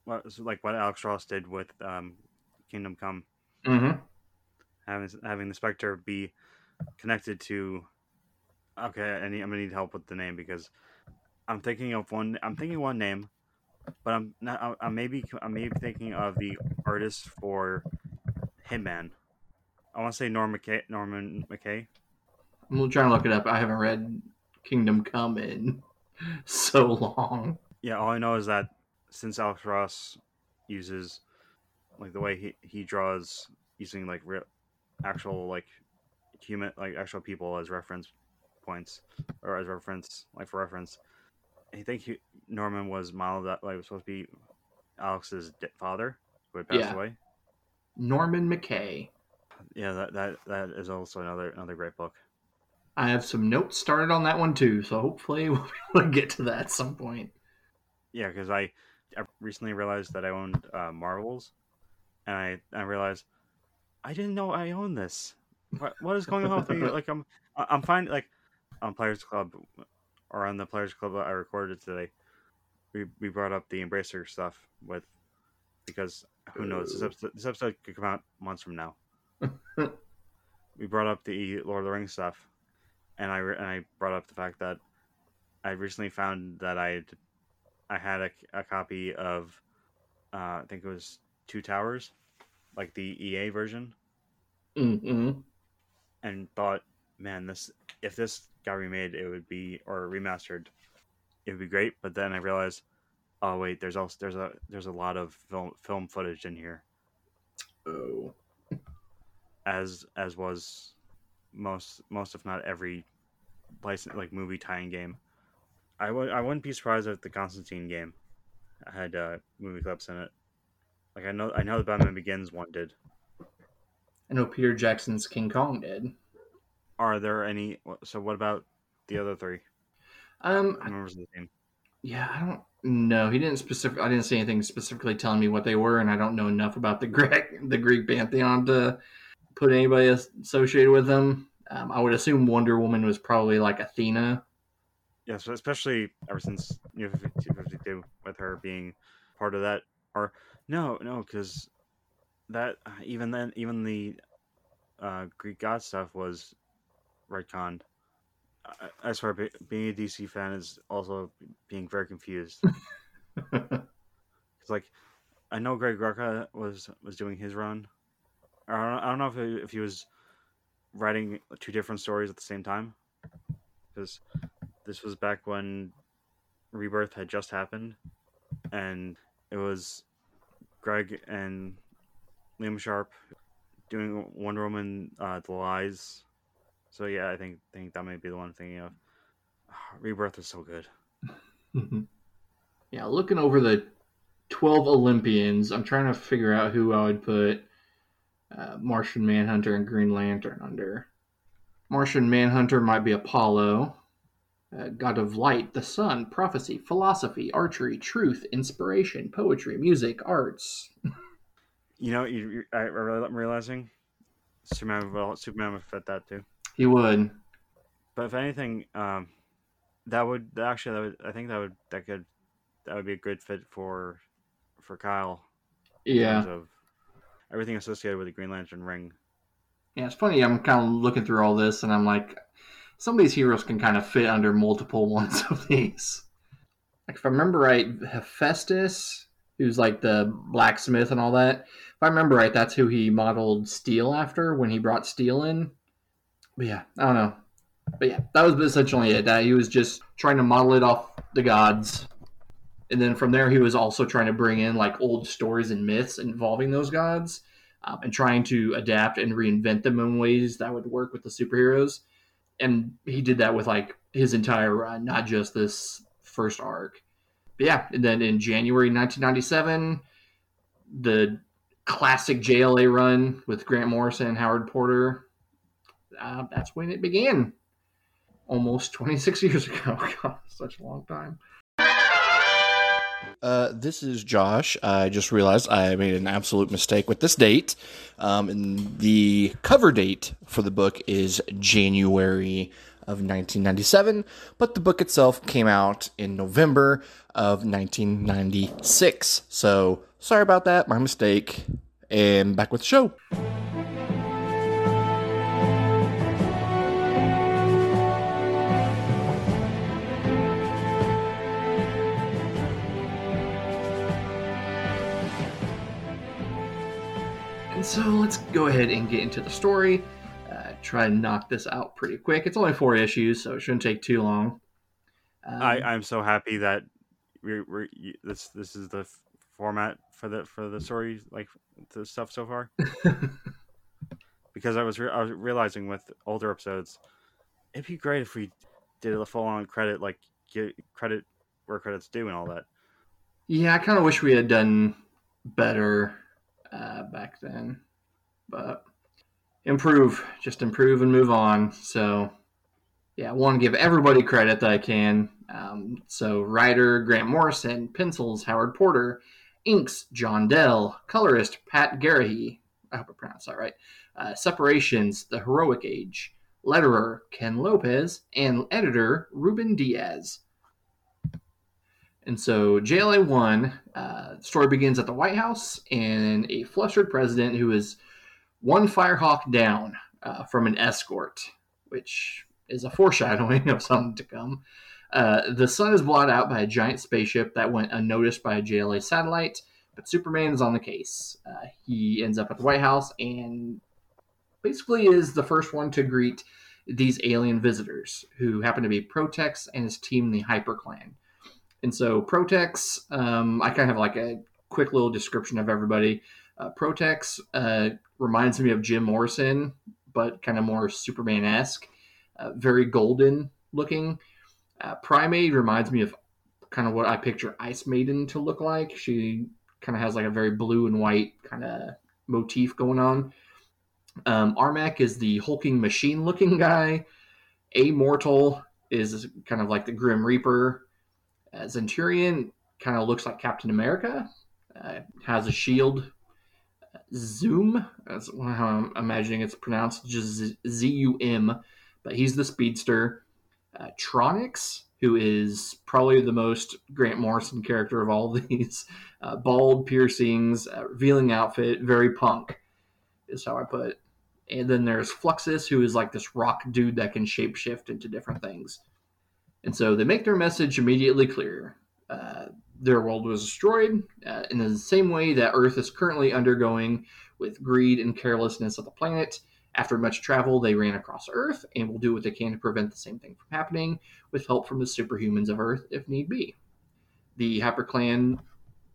what like what Alex Ross did with um, Kingdom Come. Mm-hmm. having having the Spectre be connected to. Okay, I need, I'm gonna need help with the name because I'm thinking of one. I'm thinking one name, but I'm not. I'm, I'm maybe I'm maybe thinking of the artist for Hitman. I want to say Norman McKay. Norman McKay. I'm trying to look it up. I haven't read Kingdom Come in so long. Yeah, all I know is that since Alex Ross uses like the way he, he draws using like real actual like human like actual people as reference points or as reference like for reference. I think he, Norman was modeled that like was supposed to be Alex's father who had passed Yeah. away. Norman McKay. Yeah, that, that that is also another another great book. I have some notes started on that one too, so hopefully we'll be able to get to that at some point. Yeah, because I, I recently realized that I owned uh, Marvels, and I I realized I didn't know I owned this. What what is going on with me? Like I'm I'm fine. Like on Players Club or on the Players Club I recorded today, we we brought up the Embracer stuff with because who knows this episode, this episode could come out months from now. we brought up the Lord of the Rings stuff, and I and I brought up the fact that I recently found that I I had a, a copy of uh, I think it was Two Towers, like the EA version, hmm and thought, man, this if this got remade, it would be or remastered, it would be great. But then I realized, oh wait, there's also there's a there's a lot of film film footage in here, Oh, as as was most most if not every license like movie tie-in game. I would I wouldn't be surprised if the Constantine game had uh, movie clips in it. Like I know I know the Batman Begins one did. I know Peter Jackson's King Kong did. Are there any? So what about the other three Um, I- members of the team? yeah, I don't know. He didn't specific. I didn't see anything specifically telling me what they were, and I don't know enough about the Greek the Greek pantheon to put anybody associated with them. Um, I would assume Wonder Woman was probably like Athena. Yeah, so especially ever since New 52 with her being part of that. Or no, no, because that even then, even the uh, Greek god stuff was retconned. I, I swear, be- being a DC fan is also being very confused. It's like I know Greg Rucka was was doing his run. I don't, I don't know if he, if he was writing two different stories at the same time, because this was back when Rebirth had just happened, and it was Greg and Liam Sharp doing Wonder Woman: uh, The Lies. So yeah, I think think that might be the one I'm thinking of. Rebirth is so good. yeah, looking over the 12 Olympians, I'm trying to figure out who I would put uh, Martian Manhunter and Green Lantern under. Martian Manhunter might be Apollo, uh, god of light, the sun, prophecy, philosophy, archery, truth, inspiration, poetry, music, arts. You know, you, you, I, I'm realizing Superman will Superman would fit that too. He would. But if anything, um, that would actually that would I think that would that could that would be a good fit for for Kyle. in Yeah. terms Of everything associated with the Green Lantern ring. Yeah, it's funny. I'm kind of looking through all this, and I'm like, some of these heroes can kind of fit under multiple ones of these. Like, if I remember right, Hephaestus, who's like the blacksmith and all that. If I remember right, that's who he modeled Steel after when he brought Steel in. But yeah, I don't know. But yeah, that was essentially it. That he was just trying to model it off the gods, and then from there he was also trying to bring in like old stories and myths involving those gods um, and trying to adapt and reinvent them in ways that would work with the superheroes. And he did that with like his entire run, not just this first arc. But yeah, and then in January 1997, the classic JLA run with Grant Morrison and Howard Porter. Uh, that's when it began, almost 26 years ago. God, such a long time. Uh, this is Josh. I just realized I made an absolute mistake with this date. Um, and the cover date for the book is January of 1997, but the book itself came out in November of 1996. So sorry about that, my mistake. And back with the show. And so let's go ahead and get into the story. Uh, try and knock this out pretty quick. It's only four issues, so it shouldn't take too long. Um, I I'm so happy that we're, we're this this is the f- format for the for the story like the stuff so far because I was re- I was realizing with older episodes it'd be great if we did a full on credit like get credit where credits due and all that. yeah, I kind of wish we had done better uh, back then, but improve, just improve and move on. So, yeah, I want to give everybody credit that I can. Um, so, writer Grant Morrison, pencils Howard Porter, inks John Dell, colorist Pat Garrahy. I hope I pronounced that right. Uh, separations The Heroic Age, letterer Ken Lopez, and editor Ruben Diaz. And so JLA 1, uh, story begins at the White House and a flustered president who is one Firehawk down uh, from an escort, which is a foreshadowing of something to come. Uh, the sun is blotted out by a giant spaceship that went unnoticed by a JLA satellite, but Superman is on the case. Uh, he ends up at the White House and basically is the first one to greet these alien visitors who happen to be Protex and his team, the Hyper Clan. And so Protex, um, I kind of have like a quick little description of everybody. Uh, Protex uh, reminds me of Jim Morrison, but kind of more Superman esque, uh, very golden looking. Uh, Primaid reminds me of kind of what I picture Ice Maiden to look like. She kind of has like a very blue and white kind of motif going on. Um, Armek is the hulking machine looking guy. Amortal is kind of like the Grim Reaper. Uh, Zenturion kind of looks like Captain America. Uh, has a shield. Zoom, that's how I'm imagining it's pronounced, just Z U M, but he's the speedster. Uh, Tronix who is probably the most Grant Morrison character of all these. Uh, bald piercings, uh, revealing outfit, very punk, is how I put it. And then there's Fluxus, who is like this rock dude that can shapeshift into different things. And so they make their message immediately clear. Uh, their world was destroyed uh, in the same way that Earth is currently undergoing with greed and carelessness of the planet. After much travel, they ran across Earth and will do what they can to prevent the same thing from happening with help from the superhumans of Earth if need be. The HyperClan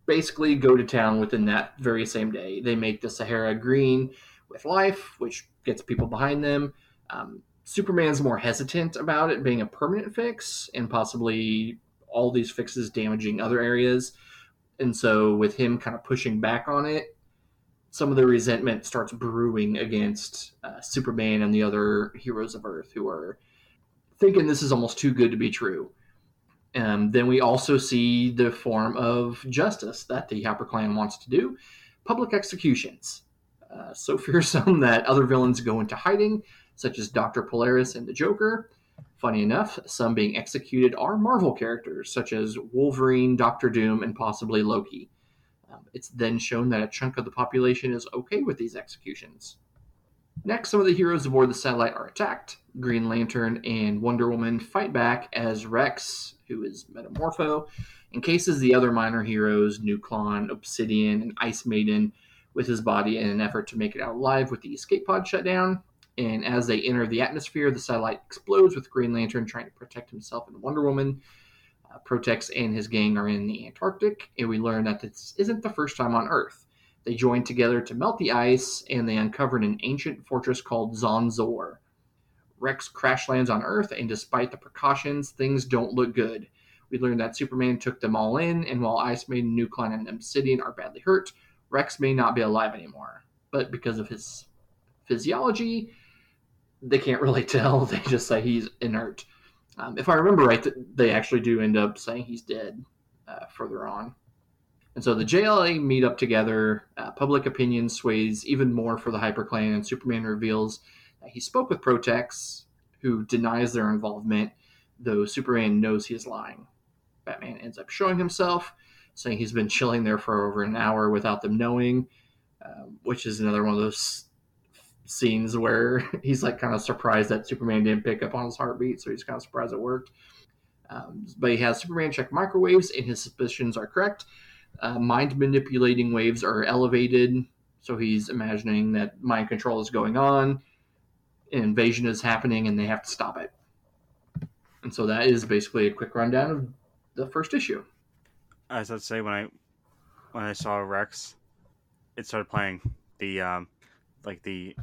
basically go to town within that very same day. They make the Sahara green with life, which gets people behind them. Um, Superman's more hesitant about it being a permanent fix and possibly all these fixes damaging other areas. And so, with him kind of pushing back on it, some of the resentment starts brewing against uh, Superman and the other heroes of Earth who are thinking this is almost too good to be true. Um, then we also see the form of justice that the HyperClan wants to do public executions. Uh, so fearsome that other villains go into hiding, such as Dr. Polaris and the Joker. Funny enough, some being executed are Marvel characters, such as Wolverine, Doctor Doom, and possibly Loki. Um, it's then shown that a chunk of the population is okay with these executions. Next, some of the heroes aboard the satellite are attacked. Green Lantern and Wonder Woman fight back as Rex, who is Metamorpho, encases the other minor heroes, Nuklon, Obsidian, and Ice Maiden, with his body in an effort to make it out alive with the escape pod shut down. And as they enter the atmosphere, the satellite explodes with Green Lantern trying to protect himself and Wonder Woman. Uh, Protex and his gang are in the Antarctic, and we learn that this isn't the first time on Earth. They join together to melt the ice, and they uncovered an ancient fortress called Zonzor. Rex crash lands on Earth, and despite the precautions, things don't look good. We learn that Superman took them all in, and while Ice Maiden, Nuklon, and Obsidian are badly hurt, Rex may not be alive anymore. But because of his physiology, they can't really tell. They just say he's inert. Um, if I remember right, they actually do end up saying he's dead uh, further on. And so the JLA meet up together. Uh, public opinion sways even more for the HyperClan, and Superman reveals that he spoke with Protex, who denies their involvement, though Superman knows he is lying. Batman ends up showing himself, saying he's been chilling there for over an hour without them knowing, uh, which is another one of those scenes where he's like kind of surprised that Superman didn't pick up on his heartbeat, so he's kind of surprised it worked. Um, but he has Superman check microwaves, and his suspicions are correct. Uh, mind manipulating waves are elevated, so he's imagining that mind control is going on, invasion is happening, and they have to stop it. And so that is basically a quick rundown of the first issue. As I'd say when I when I saw Rex, it started playing the um, like the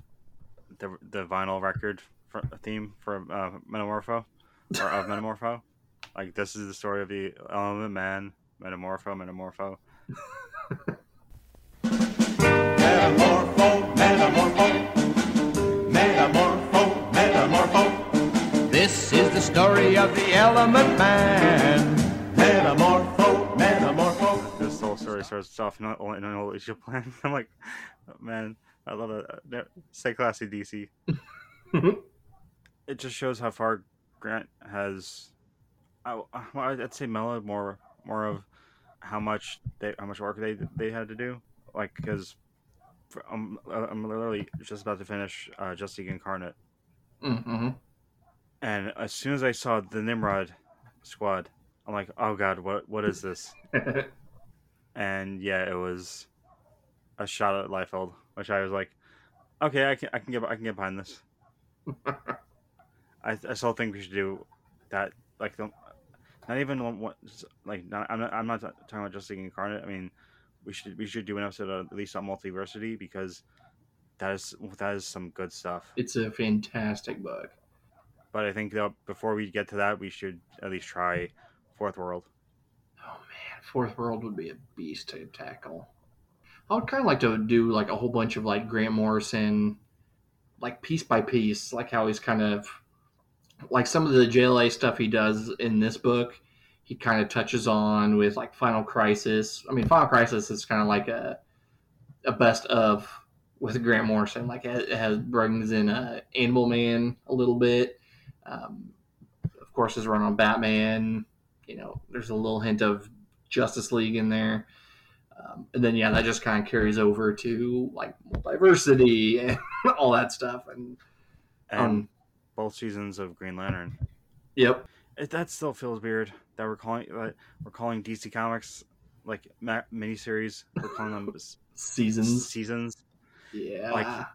the the vinyl record for, theme for uh, Metamorpho or of Metamorpho. Like this is the story of the element man, Metamorpho, Metamorpho. Metamorpho, metamorpho, metamorpho, metamorpho, This is the story of the Element Man. metamorpho, metamorpho. This whole story starts off in an in an old issue plan. I'm like, man, I love it. Uh, Stay classy, DC. it just shows how far Grant has. I, I'd say mellowed more, more of how much they, how much work they they had to do. Like, because I'm, I'm literally just about to finish uh, Justice League Incarnate, Mm-hmm. and as soon as I saw the Nimrod squad, I'm like, oh god, what what is this? and yeah, it was a shot at Liefeld, which I was like, okay, I can I can get I can get behind this. I, I still think we should do that. Like, the, not even one, like not, I'm not I'm not talking about just League Incarnate. I mean, we should we should do an episode of, at least on Multiversity because that is that is some good stuff. it's a fantastic book. But I think that before we get to that, we should at least try Fourth World. Oh man, Fourth World would be a beast to tackle. I would kind of like to do like a whole bunch of like Grant Morrison, like piece by piece, like how he's kind of like some of the JLA stuff he does in this book. He kind of touches on with like Final Crisis. I mean, Final Crisis is kind of like a a best of with Grant Morrison. Like it has brings in uh, Animal Man a little bit. Um, of course, his run on Batman. You know, there's a little hint of Justice League in there. Um, and then, yeah, that just kind of carries over to like diversity and all that stuff. And, And um, both seasons of Green Lantern. yep. It, that still feels weird that we're calling that we're calling DC Comics like ma- miniseries. We're calling them Seasons. seasons. Yeah. like-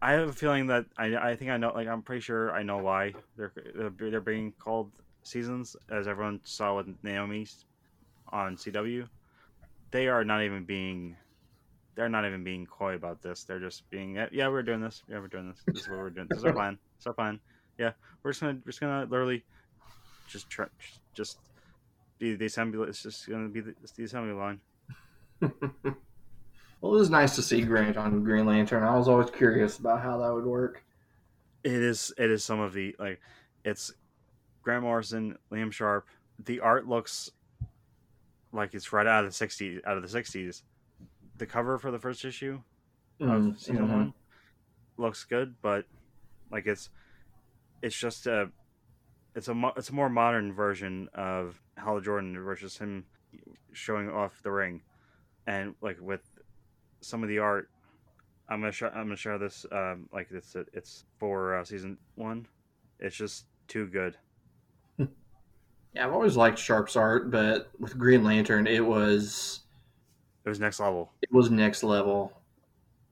I have a feeling that I, I think I know like I'm pretty sure I know why they're they're they're being called seasons as everyone saw with Naomi on CW. They are not even being they're not even being coy about this. They're just being yeah, we're doing this. Yeah, we're doing this. This is what we're doing. This is our plan. Is our plan. Yeah, we're just gonna we're just gonna literally just try, just be the assembly. It's just gonna be the, the assembly line. well, it was nice to see Grant on Green Lantern. I was always curious about how that would work. It is. It is some of the like. It's Grant Morrison, Liam Sharp. The art looks like it's right out of the '60s. Out of the '60s. The cover for the first issue of Mm, season mhm. one looks good, but like it's it's just a it's a mo- it's a more modern version of Hal Jordan versus him showing off the ring, and like with some of the art. I'm gonna show. I'm gonna show this. Um, like it's it's for uh, season one. It's just too good. Yeah, I've always liked Sharp's art, but with Green Lantern, it was It was next level. it was next level.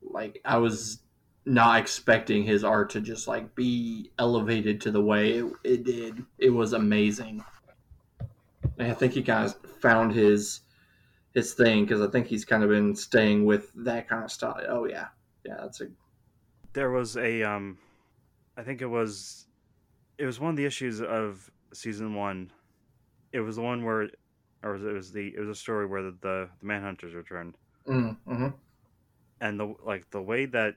Like I was not expecting his art to just like be elevated to the way it, it did. It was amazing. And I think he kind of found his his thing because I think he's kind of been staying with that kind of style. Oh yeah, yeah, that's a There was a um, I think it was, it was one of the issues of season one. It was the one where, or was it was the it was a story where the the, the Manhunters returned. mm, hmm and the like the way that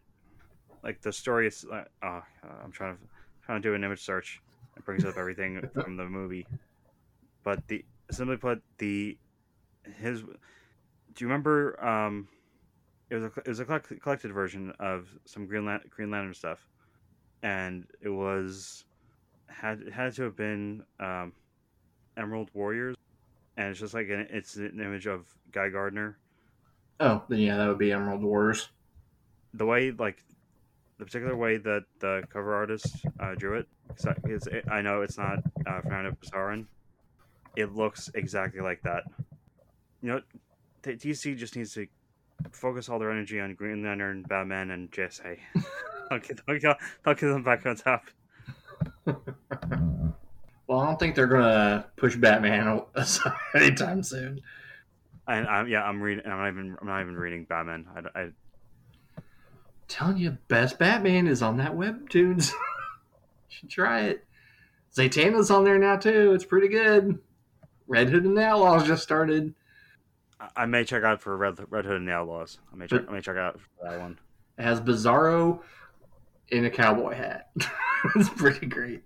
like the story is uh, uh, I'm trying to trying to do an image search. It brings up everything from the movie. But the simply put the his do you remember um it was a it was a collected version of some Green Lan- Green Lantern stuff. And it was had it had to have been um Emerald Warriors and it's just like an, it's an image of Guy Gardner Oh, then yeah, that would be Emerald Warriors. the way like the particular way that the cover artist uh, drew it, 'cause I- it's, it I know it's not uh, Fernando Pasarin. It looks exactly like that. You know, T- DC just needs to focus all their energy on Green Lantern, Batman, and JSA. I'll get, I'll, get, I'll get them back on top. Well, I don't think they're gonna push Batman aside anytime soon. And I'm yeah, I'm reading. I'm not even. I'm not even reading Batman. I, I telling you, best Batman is on that webtoons. you should try it. Zatanna's on there now too. It's pretty good. Red Hood and the Outlaws just started. I may check out for Red Red Hood and the Outlaws. I may check. I may check out for that one. It has Bizarro in a cowboy hat. it's pretty great.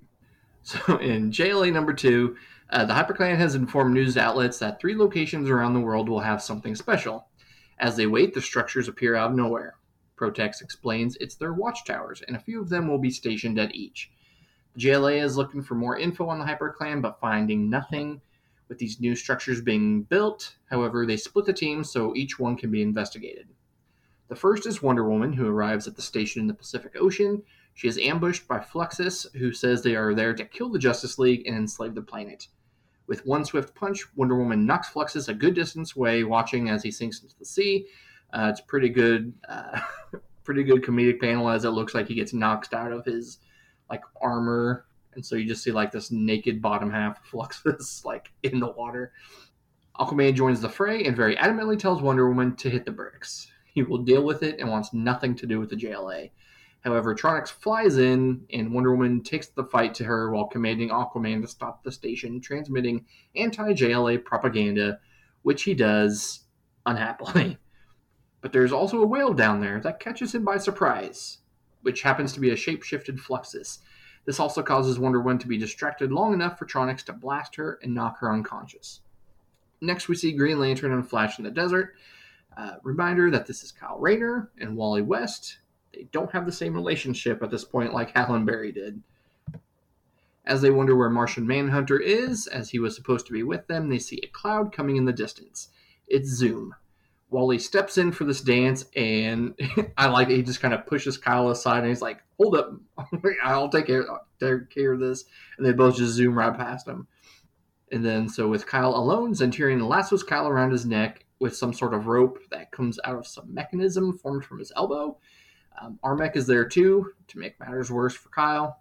So in JLA number two, uh, the HyperClan has informed news outlets that three locations around the world will have something special. As they wait, the structures appear out of nowhere. Protex explains it's their watchtowers, and a few of them will be stationed at each. JLA is looking for more info on the HyperClan, but finding nothing with these new structures being built. However, they split the team so each one can be investigated. The first is Wonder Woman, who arrives at the station in the Pacific Ocean. She is ambushed by Fluxus, who says they are there to kill the Justice League and enslave the planet. With one swift punch, Wonder Woman knocks Fluxus a good distance away, watching as he sinks into the sea. Uh, it's pretty good, uh, pretty good comedic panel as it looks like he gets knocked out of his like armor, and so you just see like this naked bottom half of Fluxus like in the water. Aquaman joins the fray and very adamantly tells Wonder Woman to hit the bricks. He will deal with it and wants nothing to do with the JLA. However, Tronix flies in, and Wonder Woman takes the fight to her while commanding Aquaman to stop the station transmitting anti JLA propaganda, which he does unhappily. But there's also a whale down there that catches him by surprise, which happens to be a shape shifted Fluxus. This also causes Wonder Woman to be distracted long enough for Tronix to blast her and knock her unconscious. Next, we see Green Lantern and Flash in the desert. Uh, reminder that this is Kyle Rayner and Wally West. They don't have the same relationship at this point like Alan Berry did. As they wonder where Martian Manhunter is, as he was supposed to be with them, they see a cloud coming in the distance. It's Zoom. Wally steps in for this dance, and I like it. He just kind of pushes Kyle aside, and he's like, "Hold up, I'll take care, take care of this." And they both just zoom right past him. And then, so with Kyle alone, Zenturion lassos Kyle around his neck with some sort of rope that comes out of some mechanism formed from his elbow. Um, Armek is there too to make matters worse for Kyle.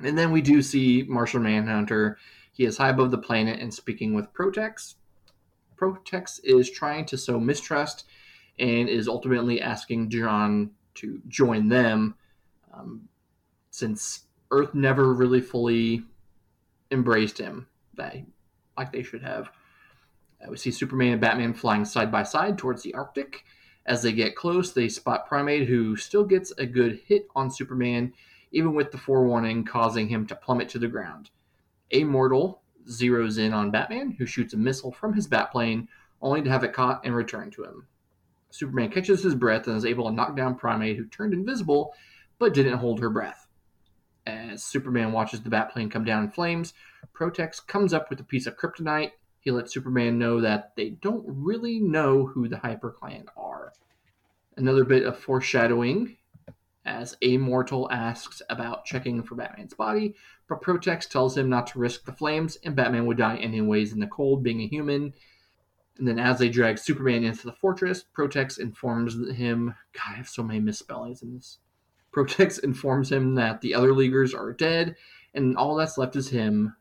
And then we do see Martian Manhunter. He is high above the planet and speaking with Protex. Protex is trying to sow mistrust and is ultimately asking John to join them um, since Earth never really fully embraced him that like they should have. Uh, we see Superman and Batman flying side by side towards the Arctic. As they get close, they spot Primaid, who still gets a good hit on Superman, even with the forewarning causing him to plummet to the ground. Amortal zeroes in on Batman, who shoots a missile from his Batplane, only to have it caught and returned to him. Superman catches his breath and is able to knock down Primaid, who turned invisible but didn't hold her breath. As Superman watches the Batplane come down in flames, Protex comes up with a piece of kryptonite. He lets Superman know that they don't really know who the Hyper Clan are. Another bit of foreshadowing as Amortal asks about checking for Batman's body, but Protex tells him not to risk the flames, and Batman would die anyways in the cold, being a human. And then as they drag Superman into the fortress, Protex informs him. God, I have so many misspellings in this. Protex informs him that the other Leaguers are dead, and all that's left is him,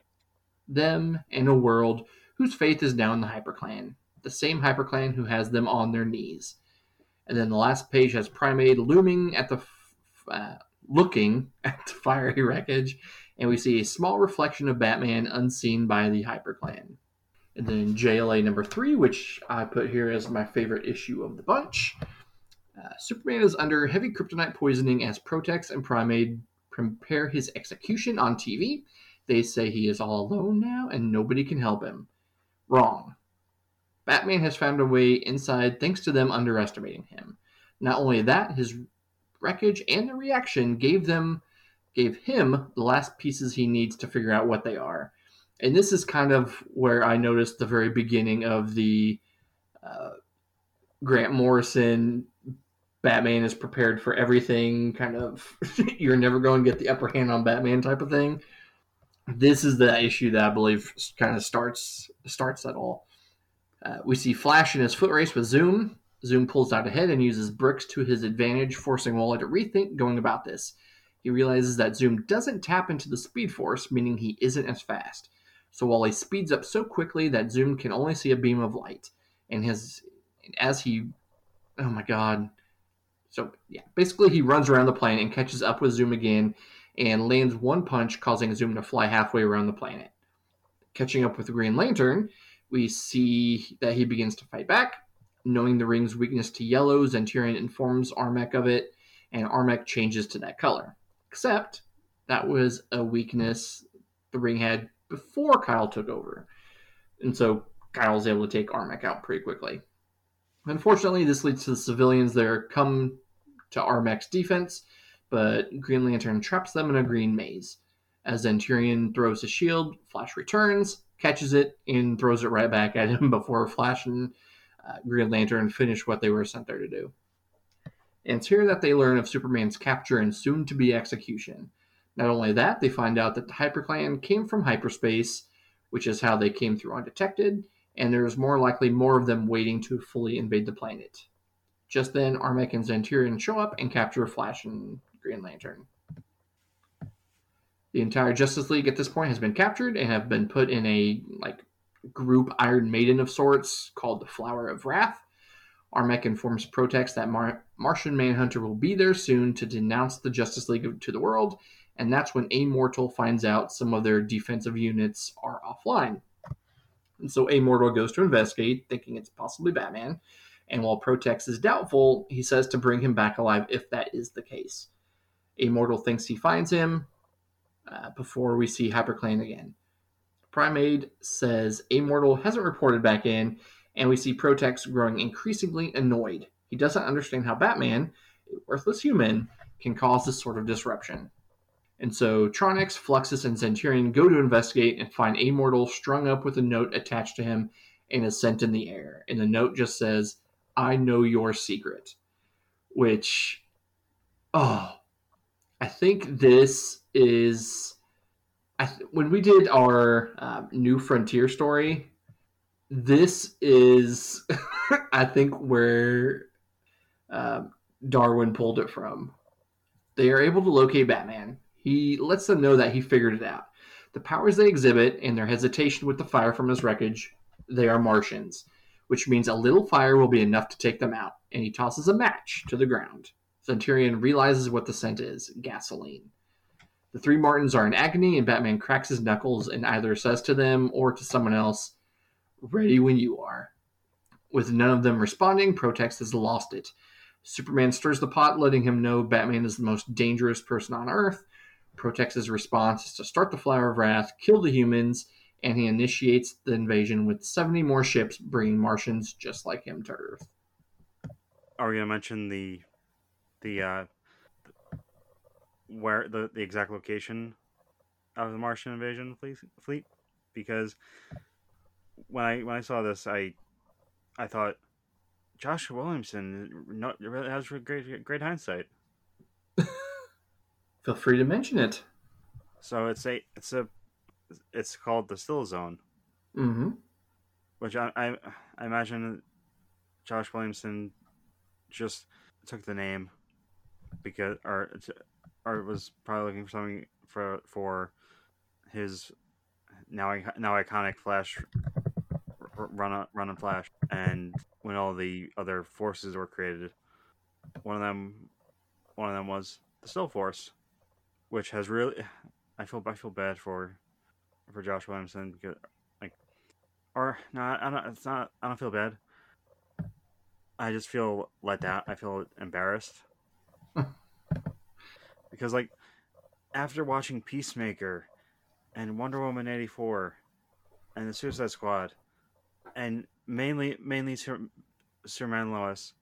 them, and a world whose faith is now in the HyperClan, the same HyperClan who has them on their knees. And then the last page has Primaid looming at the, uh, looking at the fiery wreckage, and we see a small reflection of Batman unseen by the HyperClan. And then JLA number three, which I put here as my favorite issue of the bunch. Uh, Superman is under heavy kryptonite poisoning as Protex and Primaid prepare his execution on TV. They say he is all alone now and nobody can help him. Wrong. Batman has found a way inside thanks to them underestimating him. Not only that, his wreckage and the reaction gave them gave him the last pieces he needs to figure out what they are. And this is kind of where I noticed the very beginning of the uh, Grant Morrison Batman is prepared for everything, kind of you're never going to get the upper hand on Batman type of thing. This is the issue that I believe kind of starts starts that all. Uh, we see Flash in his foot race with Zoom. Zoom pulls out ahead and uses bricks to his advantage, forcing Wally to rethink going about this. He realizes that Zoom doesn't tap into the Speed Force, meaning he isn't as fast. So Wally speeds up so quickly that Zoom can only see a beam of light, and his as he, oh my god, so yeah, basically he runs around the plane and catches up with Zoom again and lands one punch, causing Zoom to fly halfway around the planet. Catching up with Green Lantern, we see that he begins to fight back. Knowing the ring's weakness to yellow, Zenturion informs Armek of it, and Armek changes to that color. Except that was a weakness the ring had before Kyle took over. And so Kyle's able to take Armek out pretty quickly. Unfortunately, this leads to the civilians there come to Armek's defense, but Green Lantern traps them in a green maze. As Zenturion throws his shield, Flash returns, catches it, and throws it right back at him before Flash and uh, Green Lantern finish what they were sent there to do. And it's here that they learn of Superman's capture and soon to be execution. Not only that, they find out that the HyperClan came from hyperspace, which is how they came through undetected, and there's more likely more of them waiting to fully invade the planet. Just then, Armek and Zenturion show up and capture Flash and Green Lantern. The entire Justice League at this point has been captured and have been put in a like group Iron Maiden of sorts called the Flower of Wrath. Armek informs Protex that Mar- Martian Manhunter will be there soon to denounce the Justice League to the world, and that's when Amortal finds out some of their defensive units are offline. And so Amortal goes to investigate, thinking it's possibly Batman. And while Protex is doubtful, he says to bring him back alive if that is the case. Amortal thinks he finds him uh, before we see HyperClan again. Primaid says A mortal hasn't reported back in, and we see Protex growing increasingly annoyed. He doesn't understand how Batman, a worthless human, can cause this sort of disruption. And so Tronix, Fluxus, and Zenturion go to investigate and find A mortal strung up with a note attached to him and is sent in the air. And the note just says, I know your secret. Which, oh, I think this is. I th- when we did our uh, New Frontier story, this is, I think, where uh, Darwyn pulled it from. They are able to locate Batman. He lets them know that he figured it out. The powers they exhibit and their hesitation with the fire from his wreckage, they are Martians, which means a little fire will be enough to take them out. And he tosses a match to the ground. Zenturion realizes what the scent is gasoline. The three Martins are in agony, and Batman cracks his knuckles and either says to them or to someone else, Ready when you are. With none of them responding, Protex has lost it. Superman stirs the pot, letting him know Batman is the most dangerous person on Earth. Protex's response is to start the Flower of Wrath, kill the humans, and he initiates the invasion with 70 more ships, bringing Martians just like him to Earth. Are we gonna mention the the uh where the the exact location of the Martian invasion fleet fleet? Because when I when I saw this, I I thought Joshua Williamson not has great great hindsight. Feel free to mention it. So it's a it's a it's called the Still Zone, Mm-hmm. which I I, I imagine Josh Williamson just took the name because or or was probably looking for something for for his now now iconic Flash run on, run Flash and when all the other forces were created. One of them one of them was the Still Force which has really I feel I feel bad for for Josh Williamson because like or no I don't it's not I don't feel bad. I just feel let down I feel embarrassed because like after watching Peacemaker and Wonder Woman 84 and the Suicide Squad and mainly mainly Sur- Superman Lois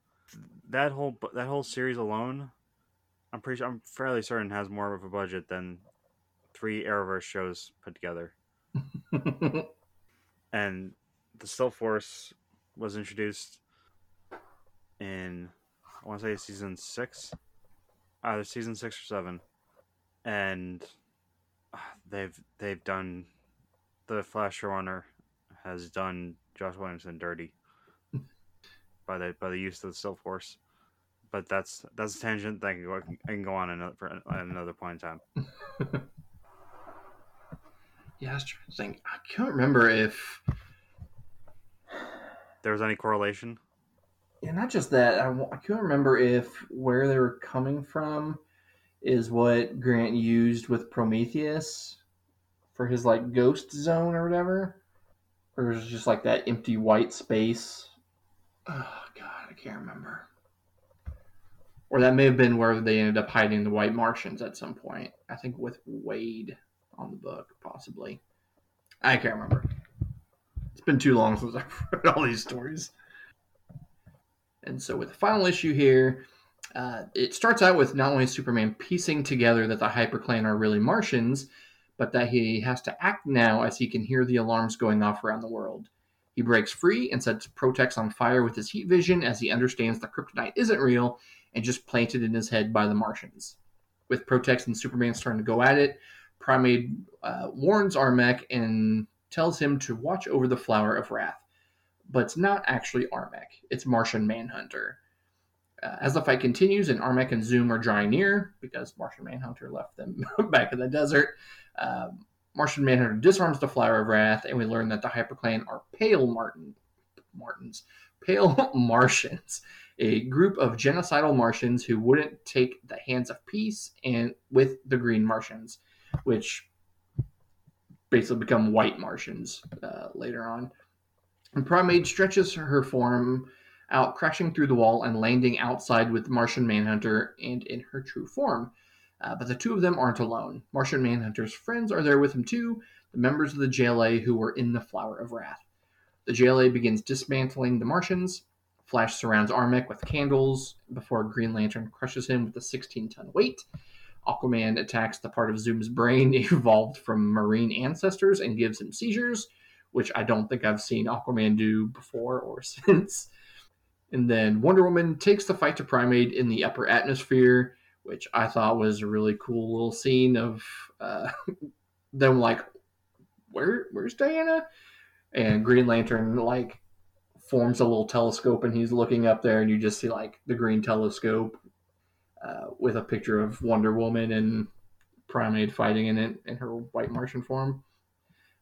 that whole that whole series alone I'm pretty sure I'm fairly certain has more of a budget than three Arrowverse shows put together. And the Still Force was introduced in I want to say season six, either season six or seven, and ah, they've they've done the Flash showrunner has done Josh Williamson dirty by the by the use of the Still Force. But that's that's a tangent that I can go, I can go on another, for at another point in time. Yeah, I was trying to think. I can't remember if There was any correlation? Yeah, not just that. I, I can't remember if where they were coming from is what Grant used with Prometheus for his like ghost zone or whatever, or is it just like that empty white space? Oh God, I can't remember. Or that may have been where they ended up hiding the White Martians at some point. I think with Waid on the book, possibly. I can't remember. It's been too long since I've read all these stories. And so, with the final issue here, uh, it starts out with not only Superman piecing together that the HyperClan are really Martians, but that he has to act now as he can hear the alarms going off around the world. He breaks free and sets Protex on fire with his heat vision as he understands the kryptonite isn't real and just planted in his head by the Martians. With Protex and Superman starting to go at it, Primaid uh, warns Armek and tells him to watch over the Flower of Wrath but it's not actually Armek. It's Martian Manhunter. Uh, as the fight continues and Armek and Züm are drawing near, because Martian Manhunter left them back in the desert, um, Martian Manhunter disarms the Flower of Wrath, and we learn that the HyperClan are Pale Martin, Martins, Pale Martians, a group of genocidal Martians who wouldn't take the hands of peace and with the Green Martians, which basically become White Martians uh, later on. And Primaid stretches her form out, crashing through the wall and landing outside with Martian Manhunter and in her true form. Uh, but the two of them aren't alone. Martian Manhunter's friends are there with him too, the members of the JLA who were in the Flower of Wrath. The JLA begins dismantling the Martians. Flash surrounds Armek with candles before Green Lantern crushes him with a 16 ton weight. Aquaman attacks the part of Züm's brain evolved from marine ancestors and gives him seizures, which I don't think I've seen Aquaman do before or since. And then Wonder Woman takes the fight to Primaid in the upper atmosphere, which I thought was a really cool little scene of uh, them like, where where's Diana? And Green Lantern like forms a little telescope and he's looking up there and you just see like the green telescope uh, with a picture of Wonder Woman and Primaid fighting in it in her white Martian form.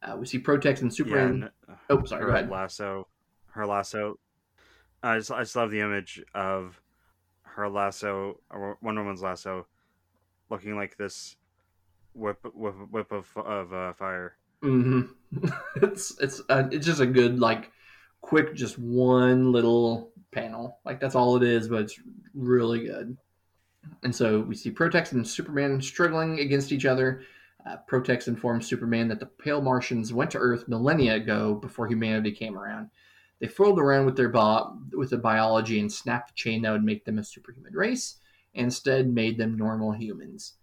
Uh, we see Protex and Yeah, Superman. and Oh, sorry, her go ahead. lasso, her lasso. I just, I just love the image of her lasso, or Wonder Woman's lasso, looking like this whip, whip, whip of of uh, fire. hmm it's it's uh, it's just a good like quick just one little panel like that's all it is but it's really good and so we see protex and superman struggling against each other uh, protex informs superman that the pale martians went to earth millennia ago before humanity came around they fooled around with their bo- with the biology and snapped a chain that would make them a superhuman race and instead made them normal humans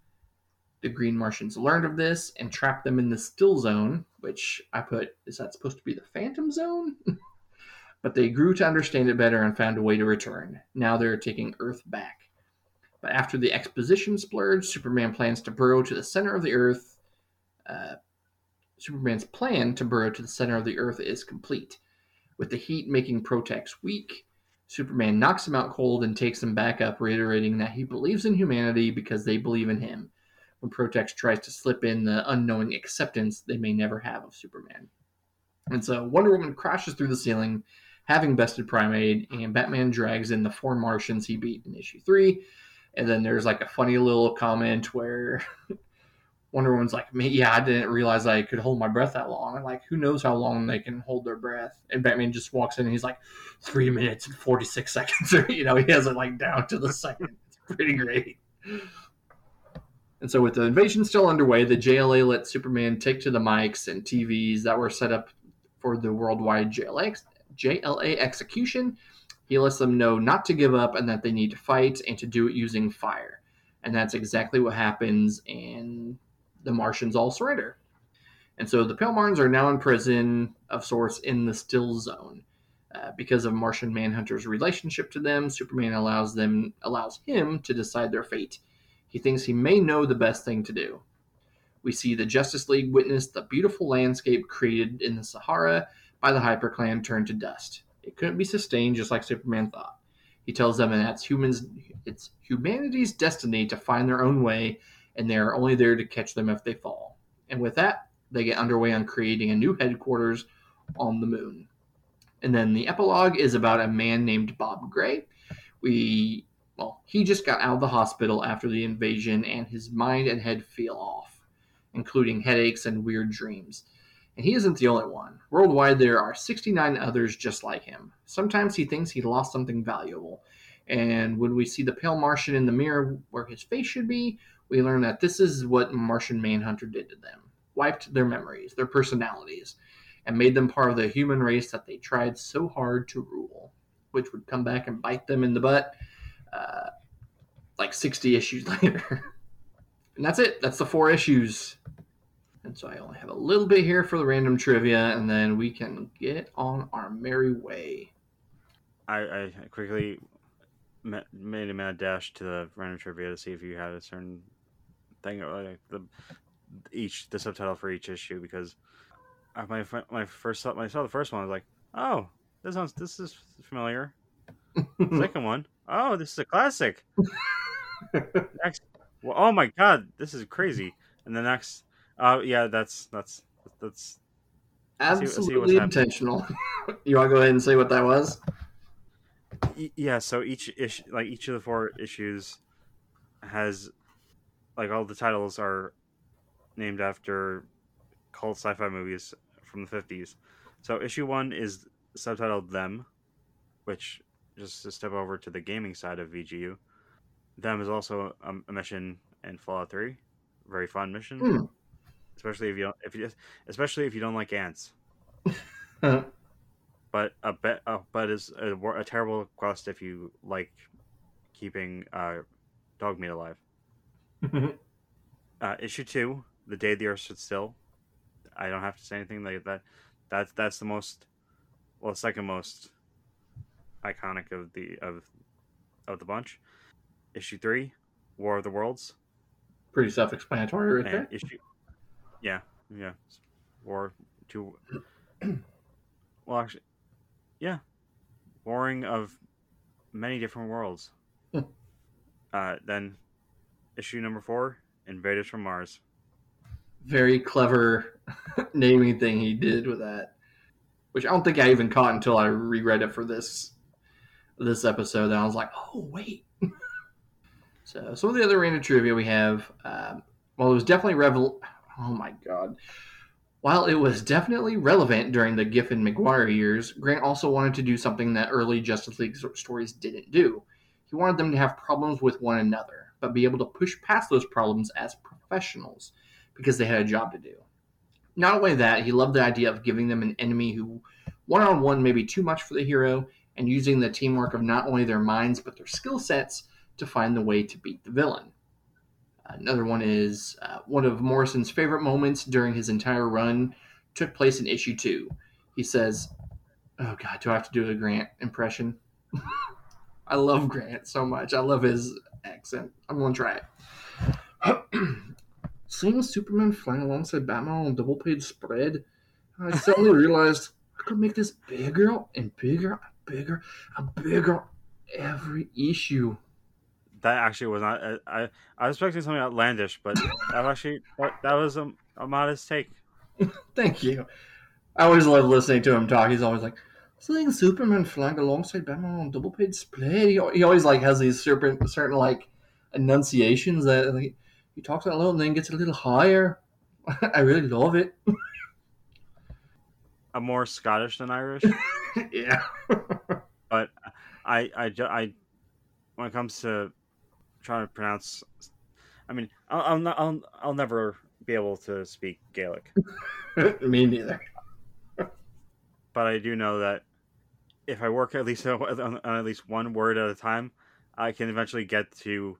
the Green Martians learned of this and trapped them in the Still Zone, which I put, is that supposed to be the Phantom Zone? but they grew to understand it better and found a way to return. Now they're taking Earth back. But after the exposition splurge, Superman plans to burrow to the center of the Earth. Uh, Superman's plan to burrow to the center of the Earth is complete. With the heat making Protex weak, Superman knocks him out cold and takes him back up, reiterating that he believes in humanity because they believe in him when Protex tries to slip in the unknowing acceptance they may never have of Superman. And so Wonder Woman crashes through the ceiling, having bested Primaid, and Batman drags in the four Martians he beat in issue three. And then there's like a funny little comment where Wonder Woman's like, "Me, yeah, I didn't realize I could hold my breath that long. And like, who knows how long they can hold their breath?" And Batman just walks in and he's like, three minutes and forty six seconds, or you know, he has it like down to the second. It's pretty great. And so, with the invasion still underway, the JLA let Superman take to the mics and TVs that were set up for the worldwide JLA, JLA execution. He lets them know not to give up and that they need to fight and to do it using fire. And that's exactly what happens, and the Martians all surrender. And so the Pale are now in prison of sorts in the Still Zone. Uh, because of Martian Manhunter's relationship to them, Superman allows them allows him to decide their fate. He thinks he may know the best thing to do. We see the Justice League witness the beautiful landscape created in the Sahara by the HyperClan turn to dust. It couldn't be sustained just like Superman thought. He tells them that it's humans it's humanity's destiny to find their own way, and they are only there to catch them if they fall. And with that, they get underway on creating a new headquarters on the moon. And then the epilogue is about a man named Bob Gray. We well, he just got out of the hospital after the invasion and his mind and head feel off, including headaches and weird dreams. And he isn't the only one. Worldwide, there are 69 others just like him. Sometimes he thinks he lost something valuable. And when we see the pale Martian in the mirror where his face should be, we learn that this is what Martian Manhunter did to them wiped their memories, their personalities, and made them part of the human race that they tried so hard to rule, which would come back and bite them in the butt uh, like 60 issues later. and that's it. That's the four issues. And so I only have a little bit here for the random trivia, and then we can get on our merry way. I, I quickly ma- made a mad dash to the random trivia to see if you had a certain thing, like the each the subtitle for each issue because I, my my first when I saw the first one, I was like, oh, this sounds this is familiar. Second one, oh, this is a classic. next, well, oh my god, this is crazy. And the next, uh, yeah, that's that's that's see- see Absolutely intentional. you want to go ahead and say what that was? Yeah so each issue like each of the four issues has like all the titles are named after cult sci-fi movies from the 50s so issue one is subtitled them which just to step over to the gaming side of vgu them is also a, a mission in fallout 3 very fun mission Hmm. especially if you don't if you especially if you don't like ants but a bet, uh, but is a, a terrible quest if you like keeping uh, dog meat alive. Uh, issue two, the day the Earth stood still. I don't have to say anything like that. That's that's the most, well, second most iconic of the of of the bunch. Issue three, War of the Worlds, Pretty self-explanatory right and there. issue, yeah, yeah, War two. well, actually, yeah, warring of many different worlds. Hmm. uh, then, issue number four, Invaders from Mars. Very clever naming thing he did with that, which I don't think I even caught until I reread it for this this episode. And I was like, oh wait. so some of the other random trivia we have. Um, well, it was definitely revel. Oh my god. While it was definitely relevant during the Giffen Maguire years, Grant also wanted to do something that early Justice League stories didn't do. He wanted them to have problems with one another, but be able to push past those problems as professionals because they had a job to do. Not only that, he loved the idea of giving them an enemy who one on one may be too much for the hero and using the teamwork of not only their minds but their skill sets to find the way to beat the villain. Another one is uh, one of Morrison's favorite moments during his entire run took place in issue two. He says, Oh God, do I have to do a Grant impression? I love Grant so much. I love his accent. I'm to try it. Seeing Superman flying alongside Batman on a double page spread, I suddenly realized I could make this bigger and bigger and bigger and bigger every issue. That actually was not. I I was expecting something outlandish, but that actually that, that was a, a modest take. Thank you. I always love listening to him talk. He's always like, seeing Superman flying alongside Batman on double page split. He, he always like has these certain certain like enunciations that like, he talks a little and then gets a little higher. I really love it. I'm more Scottish than Irish, yeah. but I I I when it comes to trying to pronounce, I mean I'll I'll, not, I'll I'll never be able to speak Gaelic, Me neither. but I do know that if I work at least on, on at least one word at a time, I can eventually get to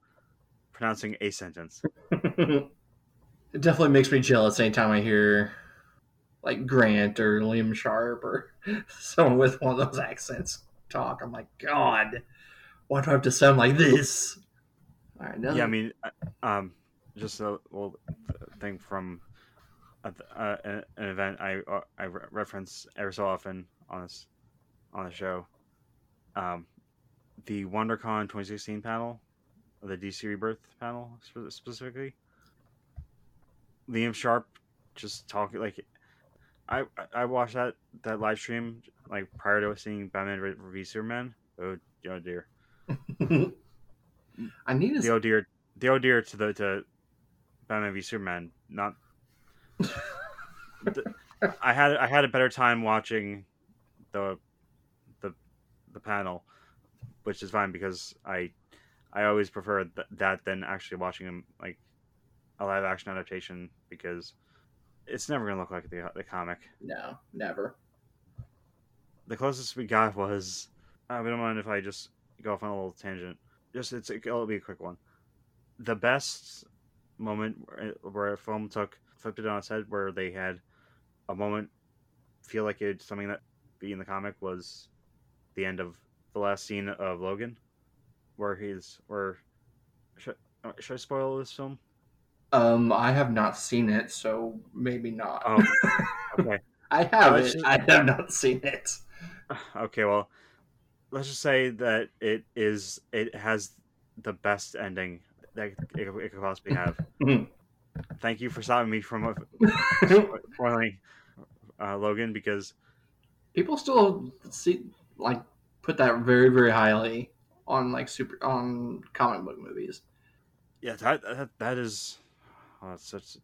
pronouncing a sentence. it definitely makes me jealous anytime I hear like Grant or Liam Sharp or someone with one of those accents talk. I'm like, God, why do I have to sound like this? All right, Yeah, I mean, um, just a little thing from a, uh, an event I uh, I re- reference every so often on this on the show. Um, the WonderCon 2016 panel, the DC Rebirth panel specifically. Liam Sharp just talking like I I- watched that that live stream like prior to seeing Batman v Superman. Oh, oh dear. I need the to. oh dear the oh dear to the to Batman v Superman. Not. the, I had I had a better time watching the the the panel, which is fine because I I always prefer th- that than actually watching them like a live action adaptation because it's never gonna look like the the comic. No, never. The closest we got was uh, I don't mind if I just go off on a little tangent. Just it's it'll be a quick one. The best moment where, eh, where a film took flipped it on its head, where they had a moment feel like it's something that be in the comic was the end of the last scene of Logan, where he's where should, uh, should I spoil this film? Um, I have not seen it, so maybe not. Oh, okay. I have it. just- I have not seen it. okay, well, let's just say that it is it has the best ending that it, it could possibly have. Thank you for stopping me from uh, spoiling uh, Logan because People still see like put that very very highly on like super on comic book movies. yeah, that that, that is oh, that's such.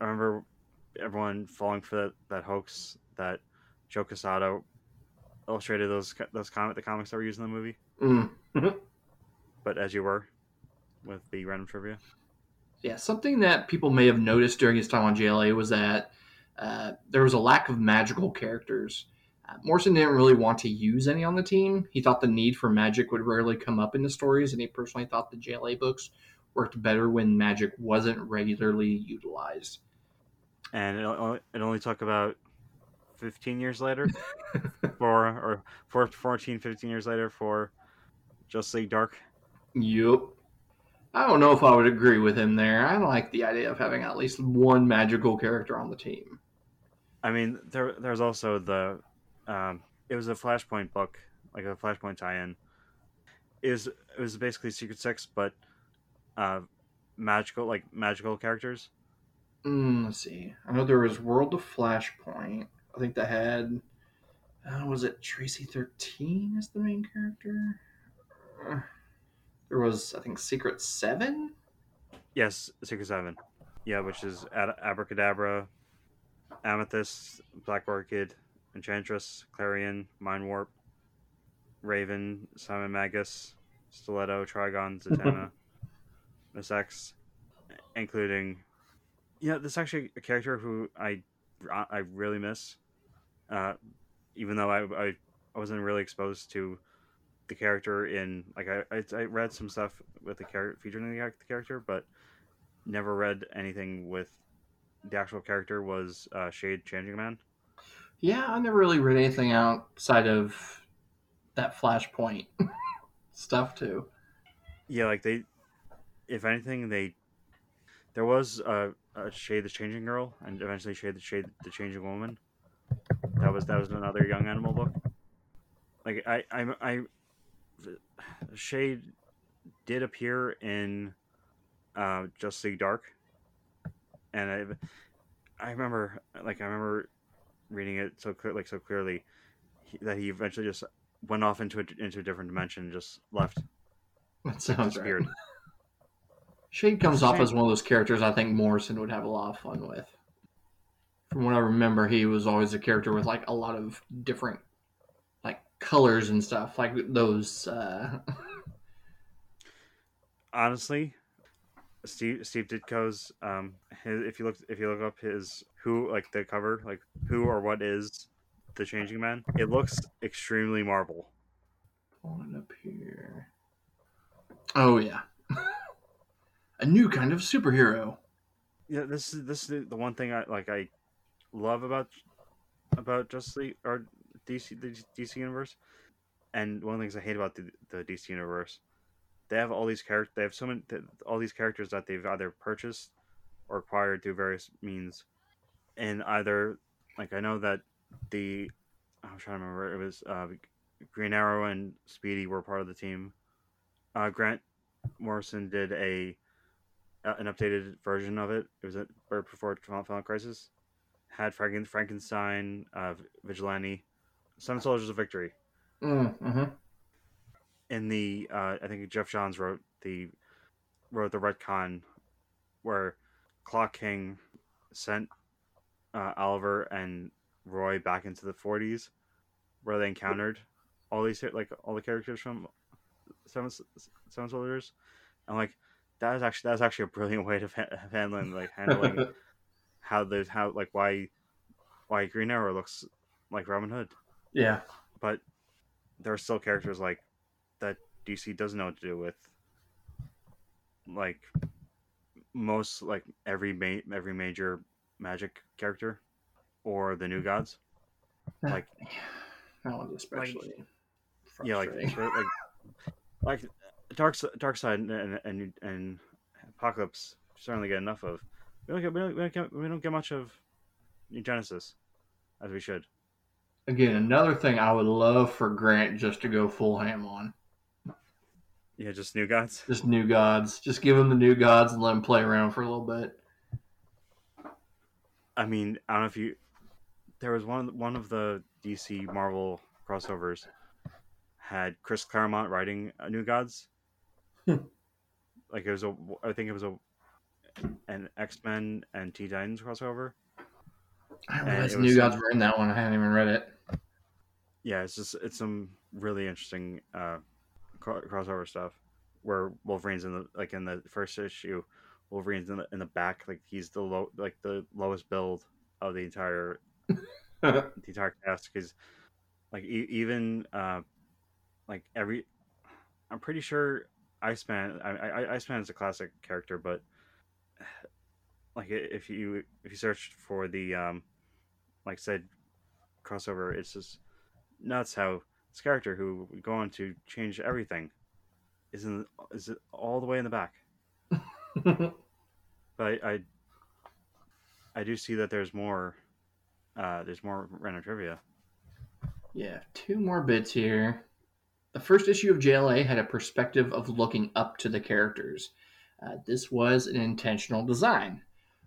I remember everyone falling for that, that hoax that Joe Quesada illustrated those those comic the comics that were used in the movie. Mm. But as you were with the random trivia, Yeah, something that people may have noticed during his time on JLA was that uh, there was a lack of magical characters. Morrison didn't really want to use any on the team. He thought the need for magic would rarely come up in the stories, and he personally thought the JLA books worked better when magic wasn't regularly utilized. and it only, took about 15 years later for or four, 14 15 years later for Justice League Dark Yup. I don't know if I would agree with him there. I like the idea of having at least one magical character on the team. I mean there there's also the um it was a Flashpoint book like a Flashpoint tie-in it was it was basically Secret Six but uh magical like magical characters Mm, let's see. I know there was World of Flashpoint. I think that had. Uh, was it Tracy 13 as the main character? Uh, There was, I think, Secret 7? yes Secret Seven yeah which is Ad- Abracadabra Amethyst Black Orchid Enchantress Clarion Mind Warp Raven, Simon Magus, Stiletto, Trigon, Zatanna, Miss X, including. Yeah, this is actually a character who I I really miss. Uh, even though I, I I wasn't really exposed to the character in like I I, I read some stuff with the character featuring the, the character, but never read anything with the actual character was uh, Shade Changing Man. Yeah, I never really read anything outside of that Flashpoint stuff, too. Yeah, like they, if anything, they there was a, a Shade the Changing Girl, and eventually Shade the Shade the Changing Woman. That was that was another young animal book. Like I I I, Shade did appear in uh, Justice League Dark, and I I remember like I remember reading it so clear like so clearly he, that he eventually just went off into a, into a different dimension and just left That sounds right. disappeared. Shade comes off as one of those characters I think Morrison would have a lot of fun with. From what I remember, he was always a character with like a lot of different like colors and stuff, like those. Uh... honestly, Steve Steve Ditko's um his, if you look if you look up his who like the cover like who or what is the changing man? It looks extremely Marvel Pulling up here. Oh yeah, a new kind of superhero. yeah this is this is the one thing I like I love about about Justice League or DC the DC universe. And one of the things I hate about the, the DC universe they have all these characters they have so many all these characters that they've either purchased or acquired through various means and either like I know that the I'm trying to remember it was uh, Green Arrow and Speedy were part of the team. Uh, Grant Morrison did a uh, an updated version of it. It was a or before Final Final Crisis. Had Franken, Frankenstein, uh, Vigilante, Seven Soldiers of Victory. Mm-hmm. In the uh, I think Geoff Johns wrote the wrote the retcon where Clock King sent uh, Oliver and Roy back into the 40s, where they encountered all these like all the characters from Seven Seven Soldiers, and like that is actually that is actually a brilliant way of ha- handling like handling how the how like why why Green Arrow looks like Robin Hood, yeah, but there are still characters like that DC doesn't know what to do with, like most like every ma- every major magic character or the new mm-hmm. gods. Uh, like that one's especially. yeah, like frustrating. for- like like uh, dark Darkseid and and and, and Apokolips certainly get enough of. We don't get we don't, we don't get we don't get much of New Genesis as we should. Again, another thing I would love for Grant just to go full ham on. Yeah, just new gods. Just new gods. Just give him the new gods and let him play around for a little bit. I mean, I don't know if you. There was one one of the DC Marvel crossovers had Chris Claremont writing New Gods. Hmm. like it was a, I think it was a an X Men and T Titans crossover. I realized New Gods were in that one. I hadn't even read it. Yeah, it's just it's some really interesting uh, crossover stuff where Wolverine's in the like in the first issue, Wolverine's in the in the back like he's the low like the lowest build of the entire the entire cast because like e- even uh like every i'm pretty sure Iceman, I, I, Iceman is a classic character, but like if you if you search for the um, like said crossover, it's just nuts how this character who would go on to change everything is in is it all the way in the back. But I, I I do see that there's more uh, there's more random trivia. Yeah, two more bits here. The first issue of JLA had a perspective of looking up to the characters. Uh, this was an intentional design.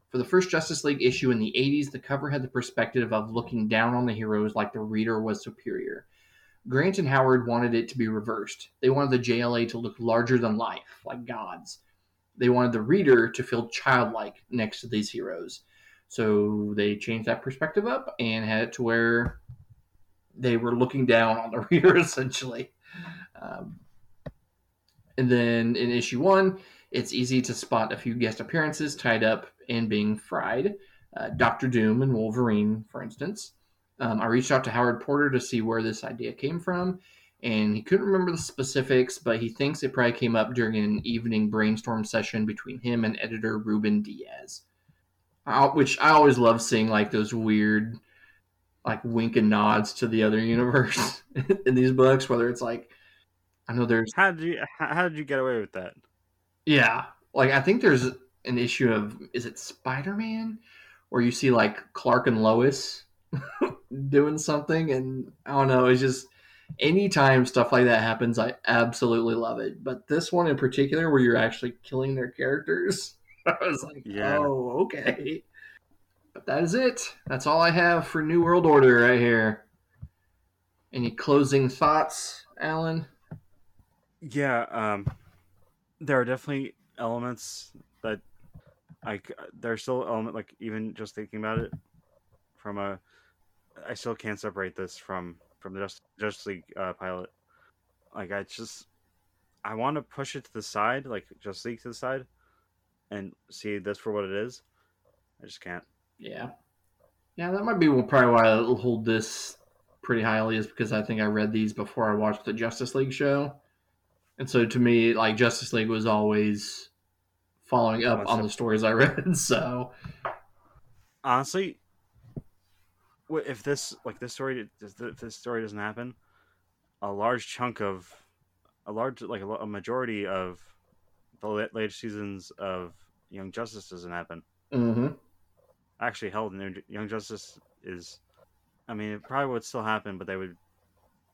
For the first Justice League issue in the 80s, the cover had the perspective of looking down on the heroes like the reader was superior. Grant and Howard wanted it to be reversed. They wanted the JLA to look larger than life, like gods. They wanted the reader to feel childlike next to these heroes. So they changed that perspective up and had it to where they were looking down on the reader essentially. Um, and then in issue one, it's easy to spot a few guest appearances tied up in being fried. Uh, Doctor Doom and Wolverine, for instance. Um, I reached out to Howard Porter to see where this idea came from, and he couldn't remember the specifics, but he thinks it probably came up during an evening brainstorm session between him and editor Ruben Diaz. I, which I always love seeing like those weird like wink and nods to the other universe in these books, whether it's like I know there's How did you how how did you get away with that? yeah, like I think there's an issue of is it Spider Man where you see like Clark and Lois doing something, and I don't know, it's just anytime stuff like that happens, I absolutely love it. But this one in particular, where you're actually killing their characters, I was like, Yeah. oh, okay. But that is it. That's all I have for New World Order right here. Any closing thoughts, Alan? Yeah, um, there are definitely elements that like there's still element like even just thinking about it from a I still can't separate this from from the Justice League uh, pilot. Like I just I want to push it to the side, like Justice League to the side, and see this for what it is. I just can't. Yeah. Yeah, that might be probably why I hold this pretty highly is because I think I read these before I watched the Justice League show. And so to me, like Justice League was always following up on the stories I read. So honestly if this like this story if this story doesn't happen a large chunk of a large like a, majority of the la- later seasons of young justice doesn't happen mhm. actually New- young justice is i mean it probably would still happen but they would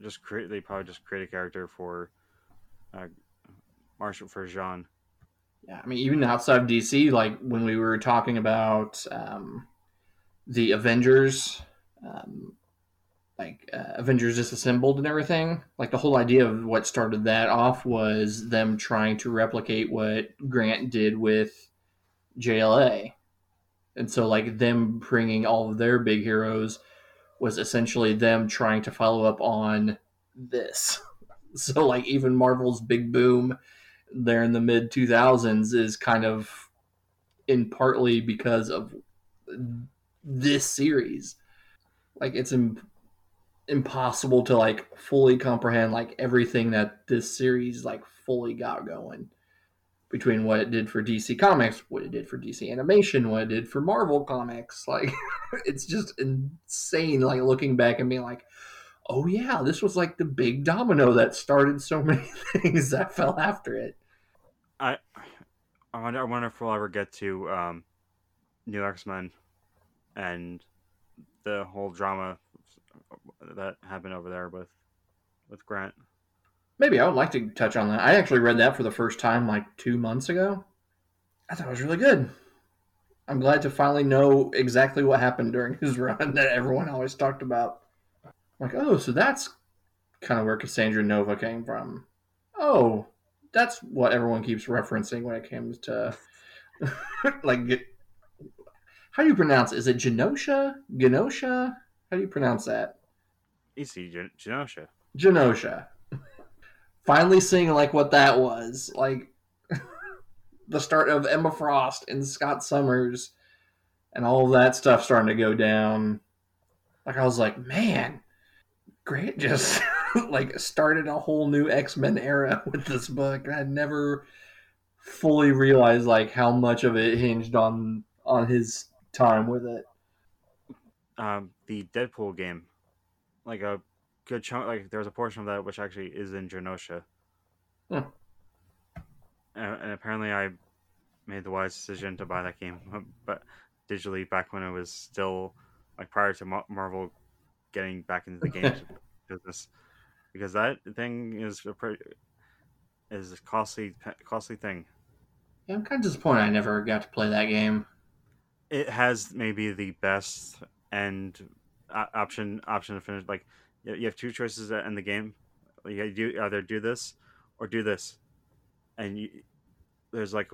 just create they probably just create a character for uh marshall for jean Yeah, I mean, even outside of DC, like when we were talking about um, the Avengers, um, like uh, Avengers Disassembled and everything, like the whole idea of what started that off was them trying to replicate what Grant did with JLA. And so, like, them bringing all of their big heroes was essentially them trying to follow up on this. So, like, even Marvel's big boom there in the mid 2000s is kind of in partly because of this series like it's Im- impossible to like fully comprehend like everything that this series like fully got going between what it did for DC Comics, what it did for DC Animation, what it did for Marvel Comics. Like it's just insane like looking back and being like, "Oh yeah, this was like the big domino that started so many things that fell after it." I I wonder, I wonder if we'll ever get to um, New X Men and the whole drama that happened over there with with Grant. Maybe I would like to touch on that. I actually read that for the first time like two months ago. I thought it was really good. I'm glad to finally know exactly what happened during his run that everyone always talked about. like, oh, so that's kind of where Cassandra Nova came from. Oh, that's what everyone keeps referencing when it comes to like. How do you pronounce? it? Is it Genosha? Genosha? How do you pronounce that? Easy, Gen- Genosha. Genosha. Finally seeing like what that was. Like the start of Emma Frost and Scott Summers and all that stuff starting to go down. Like I was like, man, Grant just like started a whole new X Men era with this book. I never fully realized like how much of it hinged on on his time with it. um, the Deadpool game, like a good chunk, like there's a portion of that which actually is in Genosha. Hmm. And, and apparently, I made the wise decision to buy that game, but digitally back when it was still like prior to Mar- Marvel getting back into the games business, because that thing is a pretty is a costly costly thing. Yeah, I'm kind of disappointed I never got to play that game. It has maybe the best end uh, option option to finish. Like you have two choices in the game. You do either do this or do this, and you, there's like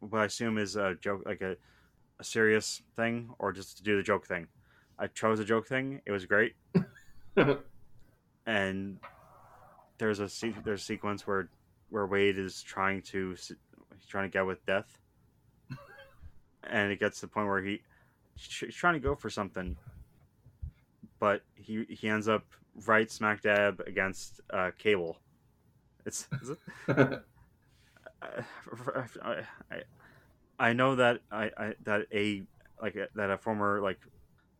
what I assume is a joke, like a, a serious thing, or just to do the joke thing. I chose a joke thing. It was great, and there's a there's a sequence where where Wade is trying to he's trying to get with death, and it gets to the point where he he's trying to go for something, but he he ends up right smack dab against uh, Cable. It's, is it? I, I, I know that I, I that a like that a former like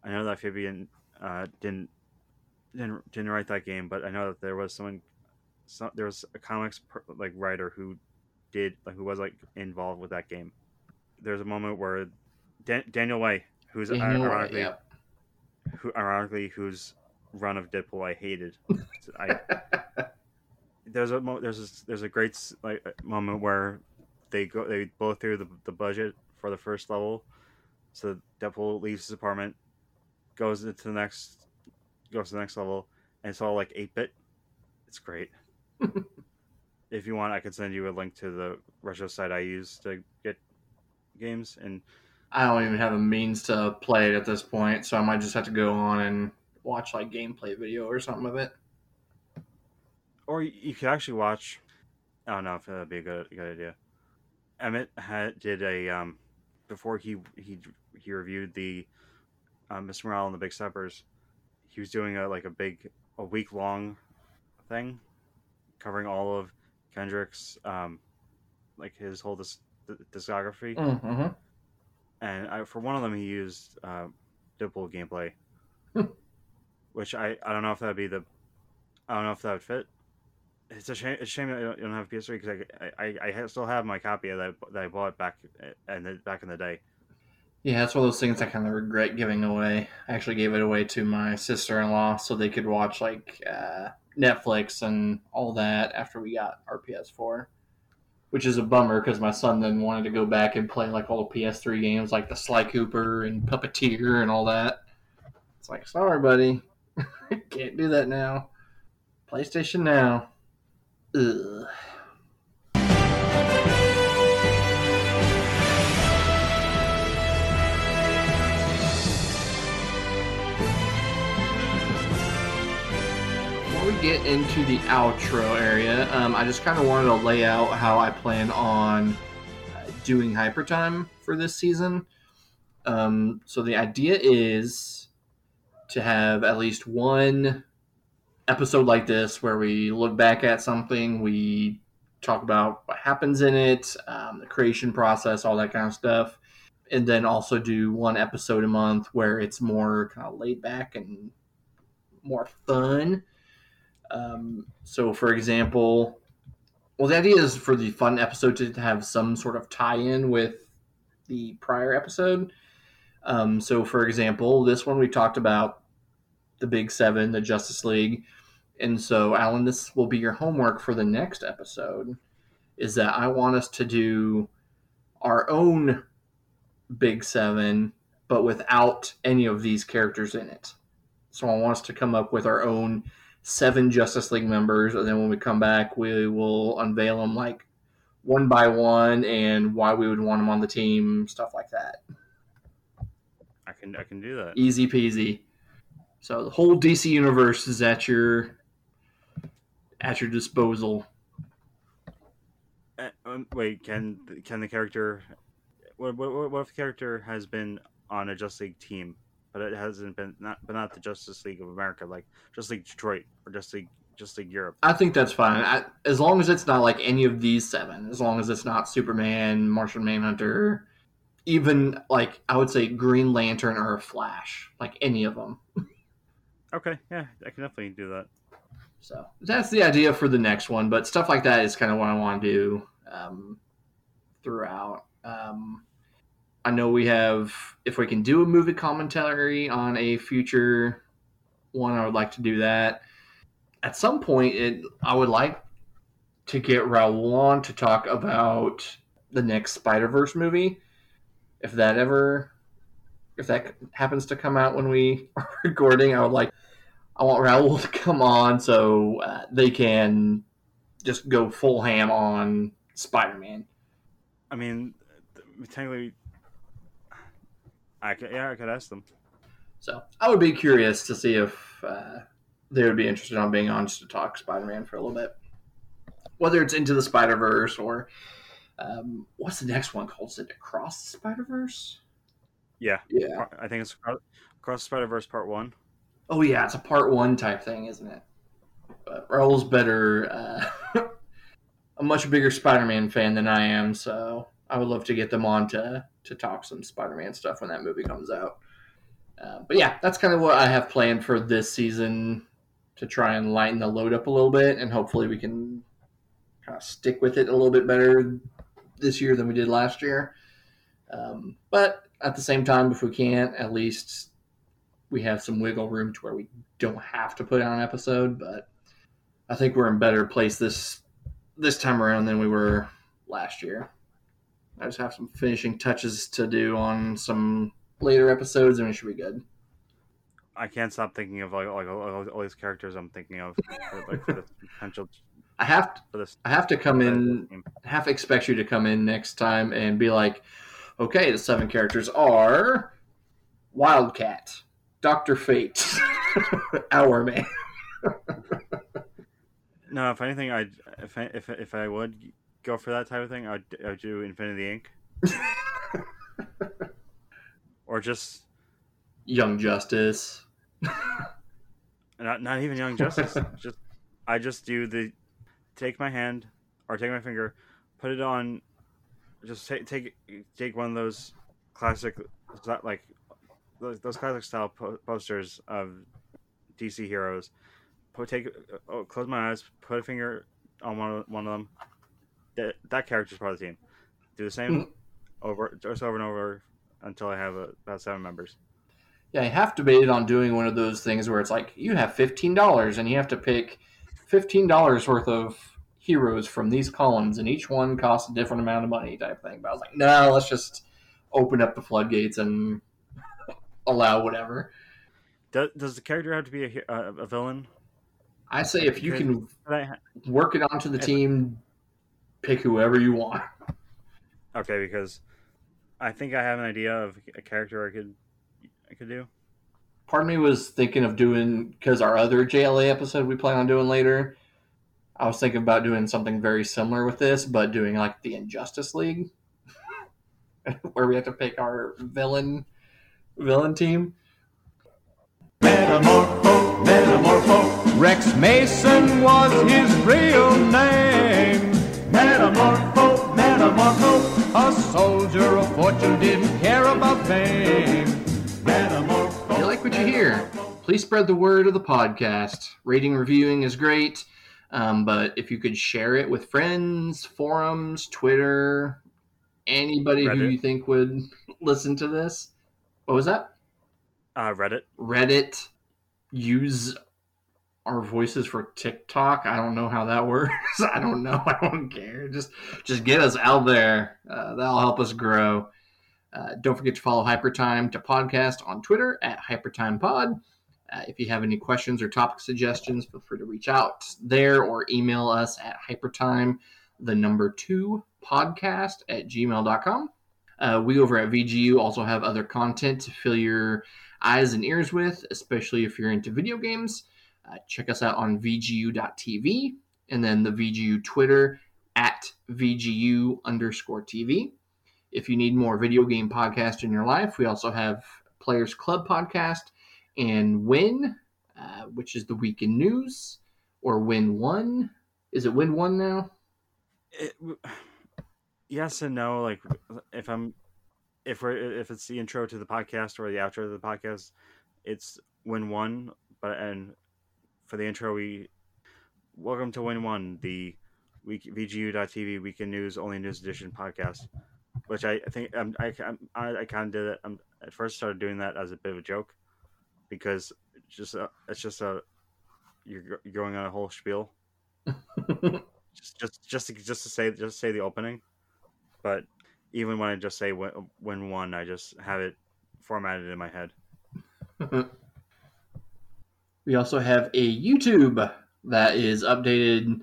I know that Fabian uh, didn't didn't didn't write that game, but I know that there was someone some, there was a comics per, like writer who did like who was like involved with that game. There's a moment where Dan- Daniel Way, who's what, ironically who ironically whose run of Deadpool I hated. I there's a mo- there's a, there's a great like moment where they go they blow through the, the budget for the first level, so Deadpool leaves his apartment, goes into the next goes to the next level, and it's all like eight bit. It's great. if you want, I could send you a link to the retro site I use to get games, and I don't even have a means to play it at this point, so I might just have to go on and watch like gameplay video or something of it. or you- could actually watch. I don't know if that'd be a good good idea. Emmett had did a um before he he he reviewed the uh, Mr. Morale and the Big Steppers. He was doing a like a big a week long thing covering all of Kendrick's um like his whole dis- discography Mm-hmm. and I, for one of them he used uh, Deadpool gameplay, Hmm. which I, I don't know if that'd be the I don't know if that would fit. It's a shame. It's a shame that I don't, I don't have PS3 because I, I, I still have my copy of that that I bought back and the, back in the day. Yeah, that's one of those things I kind of regret giving away. I actually gave it away to my sister in law so they could watch like uh, Netflix and all that after we got our PS4. Which is a bummer because my son then wanted to go back and play like all the PS3 games like the Sly Cooper and Puppeteer and all that. It's like, sorry, buddy. Can't do that now. PlayStation now. Ugh. Get into the outro area, um, I just kind of wanted to lay out how I plan on uh, doing Hypertime for this season. Um, so the idea is to have at least one episode like this where we look back at something, we talk about what happens in it, um, the creation process, all that kind of stuff, and then also do one episode a month where it's more kind of laid back and more fun. Um, so, for example, well, the idea is for the fun episode to have some sort of tie-in with the prior episode. Um, so, for example, this one we talked about the Big Seven, the Justice League, and so Alan, this will be your homework for the next episode. Is that I want us to do our own Big Seven, but without any of these characters in it. So I want us to come up with our own seven Justice League members, and then when we come back, we will unveil them like one by one and why we would want them on the team, stuff like that. I can I can do that. Easy peasy. So the whole DC universe is at your at your disposal. Uh, um, wait, can can the character? What, what, what if the character has been on a Justice League team, but it hasn't been not but not the Justice League of America, like Justice League Detroit or Justice League just like Europe. I think that's fine. I, as long as it's not like any of these seven, as long as it's not Superman, Martian Manhunter, even like I would say Green Lantern or Flash, like any of them. Okay, yeah, I can definitely do that. So that's the idea for the next one. But stuff like that is kind of what I want to do um, throughout. Um, I know we have, if we can do a movie commentary on a future one, I would like to do that. At some point, it I would like to get Raul on to talk about the next Spider Verse movie. If that ever, if that happens to come out when we are recording, I would like I want Raul to come on so uh, they can just go full ham on Spider Man. I mean, technically, I could yeah, I could ask them. So I would be curious to see if uh, they would be interested on being on just to talk Spider Man for a little bit. Whether it's into the Spider Verse or um, what's the next one called? Is it Across the Spider Verse? Yeah, Yeah. I think it's Across the Spider Verse Part One. Oh yeah, it's a part one type thing, isn't it? But Raul's better, uh, a much bigger Spider-Man fan than I am, so I would love to get them on to to talk some Spider-Man stuff when that movie comes out. Uh, but yeah, that's kind of what I have planned for this season to try and lighten the load up a little bit, and hopefully we can kind of stick with it a little bit better this year than we did last year. Um, but at the same time, if we can't, at least we have some wiggle room to where we don't have to put out an episode. But I think we're in better place this this time around than we were last year. I just have some finishing touches to do on some later episodes, and we should be good. I can't stop thinking of like like all, all these characters I'm thinking of for, like for the potential I have to. I have to come in half expect you to come in next time and be like, okay, the seven characters are Wildcat, Doctor Fate, Hourman. No, if anything, I if I, if if I would go for that type of thing, I'd I'd do Infinity Inc. or just Young Justice. not not even Young Justice. just I just do the take my hand or take my finger, put it on, just take take take one of those classic like those, those classic style po- posters of DC heroes. Put take oh, close my eyes, put a finger on one of, one of them. That that character's part of the team. Do the same over just over and over until I have uh about seven members. Yeah, I have debated on doing one of those things where it's like you have fifteen dollars and you have to pick fifteen dollars worth of heroes from these columns, and each one costs a different amount of money, type thing. But I was like, no, let's just open up the floodgates and allow whatever. Does, does the character have to be a, a, a villain? I say if you can Could I ha- work it onto the team, pick whoever you want. Okay, because I think I have an idea of a character I could I could do. Part of me was thinking of doing because our other JLA episode we plan on doing later. I was thinking about doing something very similar with this, but doing like the Injustice League, where we have to pick our villain villain team. Metamorpho, metamorpho, Rex Mason was his real name. Metamorpho, metamorpho, A soldier of fortune didn't care about fame. metamorpho. You like what you hear, please spread the word of the podcast. Rating, reviewing is great, um, but if you could share it with friends, forums, Twitter, anybody who you think would listen to this. What was that? Uh, Reddit. Reddit. Use our voices for TikTok. I don't know how that works. I don't know. I don't care. Just just get us out there. Uh, that'll help us grow. Uh, don't forget to follow Hypertime to podcast on Twitter at HypertimePod. Uh, if you have any questions or topic suggestions, feel free to reach out there or email us at hypertime, the number two podcast at gmail.com. Uh, we over at VGU also have other content to fill your eyes and ears with, especially if you're into video games. Uh, check us out on VGU.tv and then the VGU Twitter at VGU underscore TV. If you need more video game podcast in your life, we also have Players Club podcast and Win, uh, which is the week in news, or Win One. Is it Win One now? It, yes and no. Like if I'm if we're if it's the intro to the podcast or the outro to the podcast, it's Win One. But and for the intro, we welcome to Win One, the week VGU.TV Week in News Only News Edition podcast. Which I, I think um, I I, I kind of did it. i at first started doing that as a bit of a joke because it's just a, it's just a you're, you're going on a whole spiel just just just to, just to say just say the opening but even when i just say win, when one i just have it formatted in my head we also have a youtube that is updated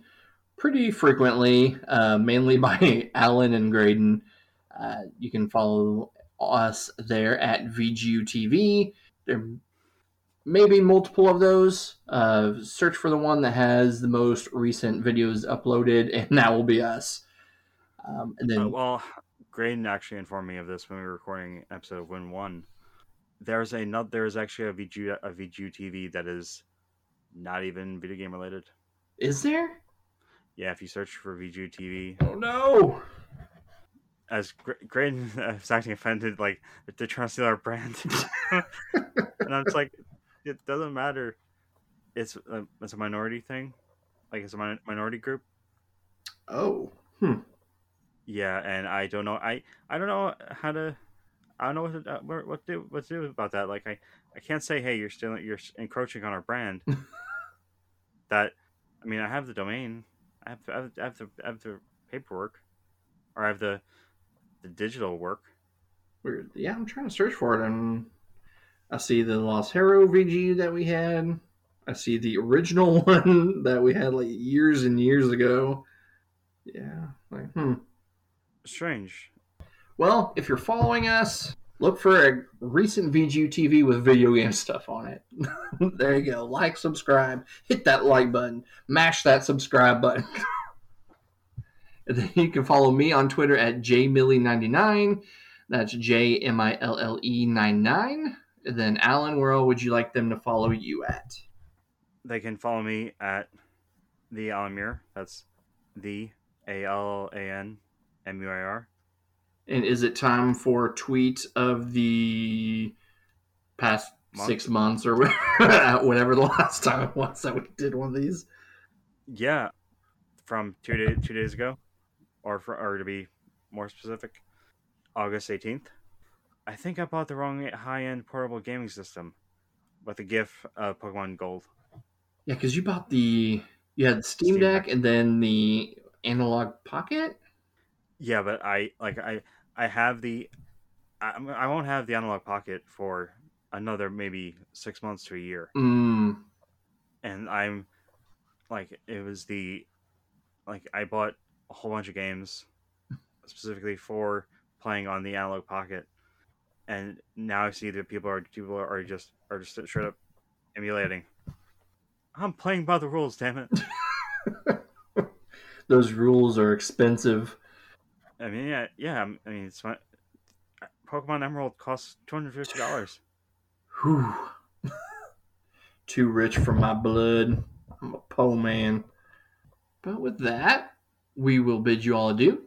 pretty frequently uh, mainly by alan and graydon. Uh, you can follow us there at vgu tv there may be multiple of those. Uh, search for the one that has the most recent videos uploaded and that will be us. Um, and then uh, well graydon actually informed me of this when we were recording episode of win one there's a not there's actually a VG a VGU TV that is not even video game related. Is there? Yeah, if you search for VGU TV, Oh no! as Gra- Graydon uh, is acting offended, like they're trying to steal our brand, and I'm just like, it doesn't matter. It's a, it's a minority thing, like it's a min- minority group. Oh, hmm. Yeah, and I don't know. I I don't know how to. I don't know what to, uh, what what to do what to do about that. Like I I can't say, hey, you're still you're encroaching on our brand. that I mean, I have the domain. I have I have, I have the I have the paperwork, or I have the the digital work. Weird. Yeah, I'm trying to search for it, and I see the Lost Hero VG that we had. I see the original one that we had like years and years ago. Yeah, like hmm. Strange. Well, if you're following us, look for a recent VGU TV with video game stuff on it. there you go. Like, subscribe, hit that like button, mash that subscribe button. and then you can follow me on Twitter at jmillie99. That's J M I L L E 99. And then, Alan, where would you like them to follow you at? They can follow me at the Alan Muir. That's the A L A N M U I R. And is it time for a tweet of the past Month? six months or whatever the last time it was that we did one of these? Yeah, from two days two days ago, or for or to be more specific, August eighteenth. I think I bought the wrong high end portable gaming system with a GIF of Pokemon Gold. Yeah, because you bought the you had the Steam, Steam Deck Deck. and then the Analog Pocket. Yeah, but I like I I have the I, I won't have the analog pocket for another maybe six months to a year, Mm, and I'm like it was the like I bought a whole bunch of games specifically for playing on the analog pocket, and now I see that people are people are just are just straight up emulating. I'm playing by the rules, damn it. those rules are expensive. I mean, yeah, yeah. I mean, it's my Pokemon Emerald costs two hundred fifty dollars. Whew. Too rich for my blood. I'm a poor man. But with that, we will bid you all adieu.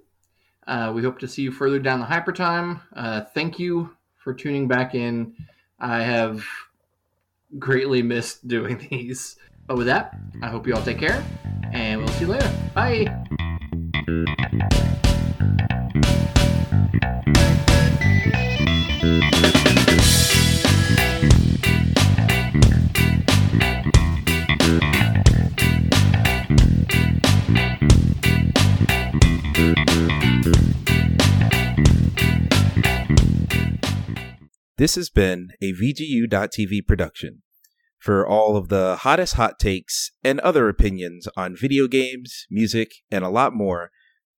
Uh, we hope to see you further down the hyper time. Uh, thank you for tuning back in. I have greatly missed doing these. But with that, I hope you all take care, and we'll see you later. Bye. This has been a VGU.TV production. For all of the hottest hot takes and other opinions on video games, music, and a lot more,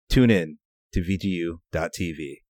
tune in to VGU.TV.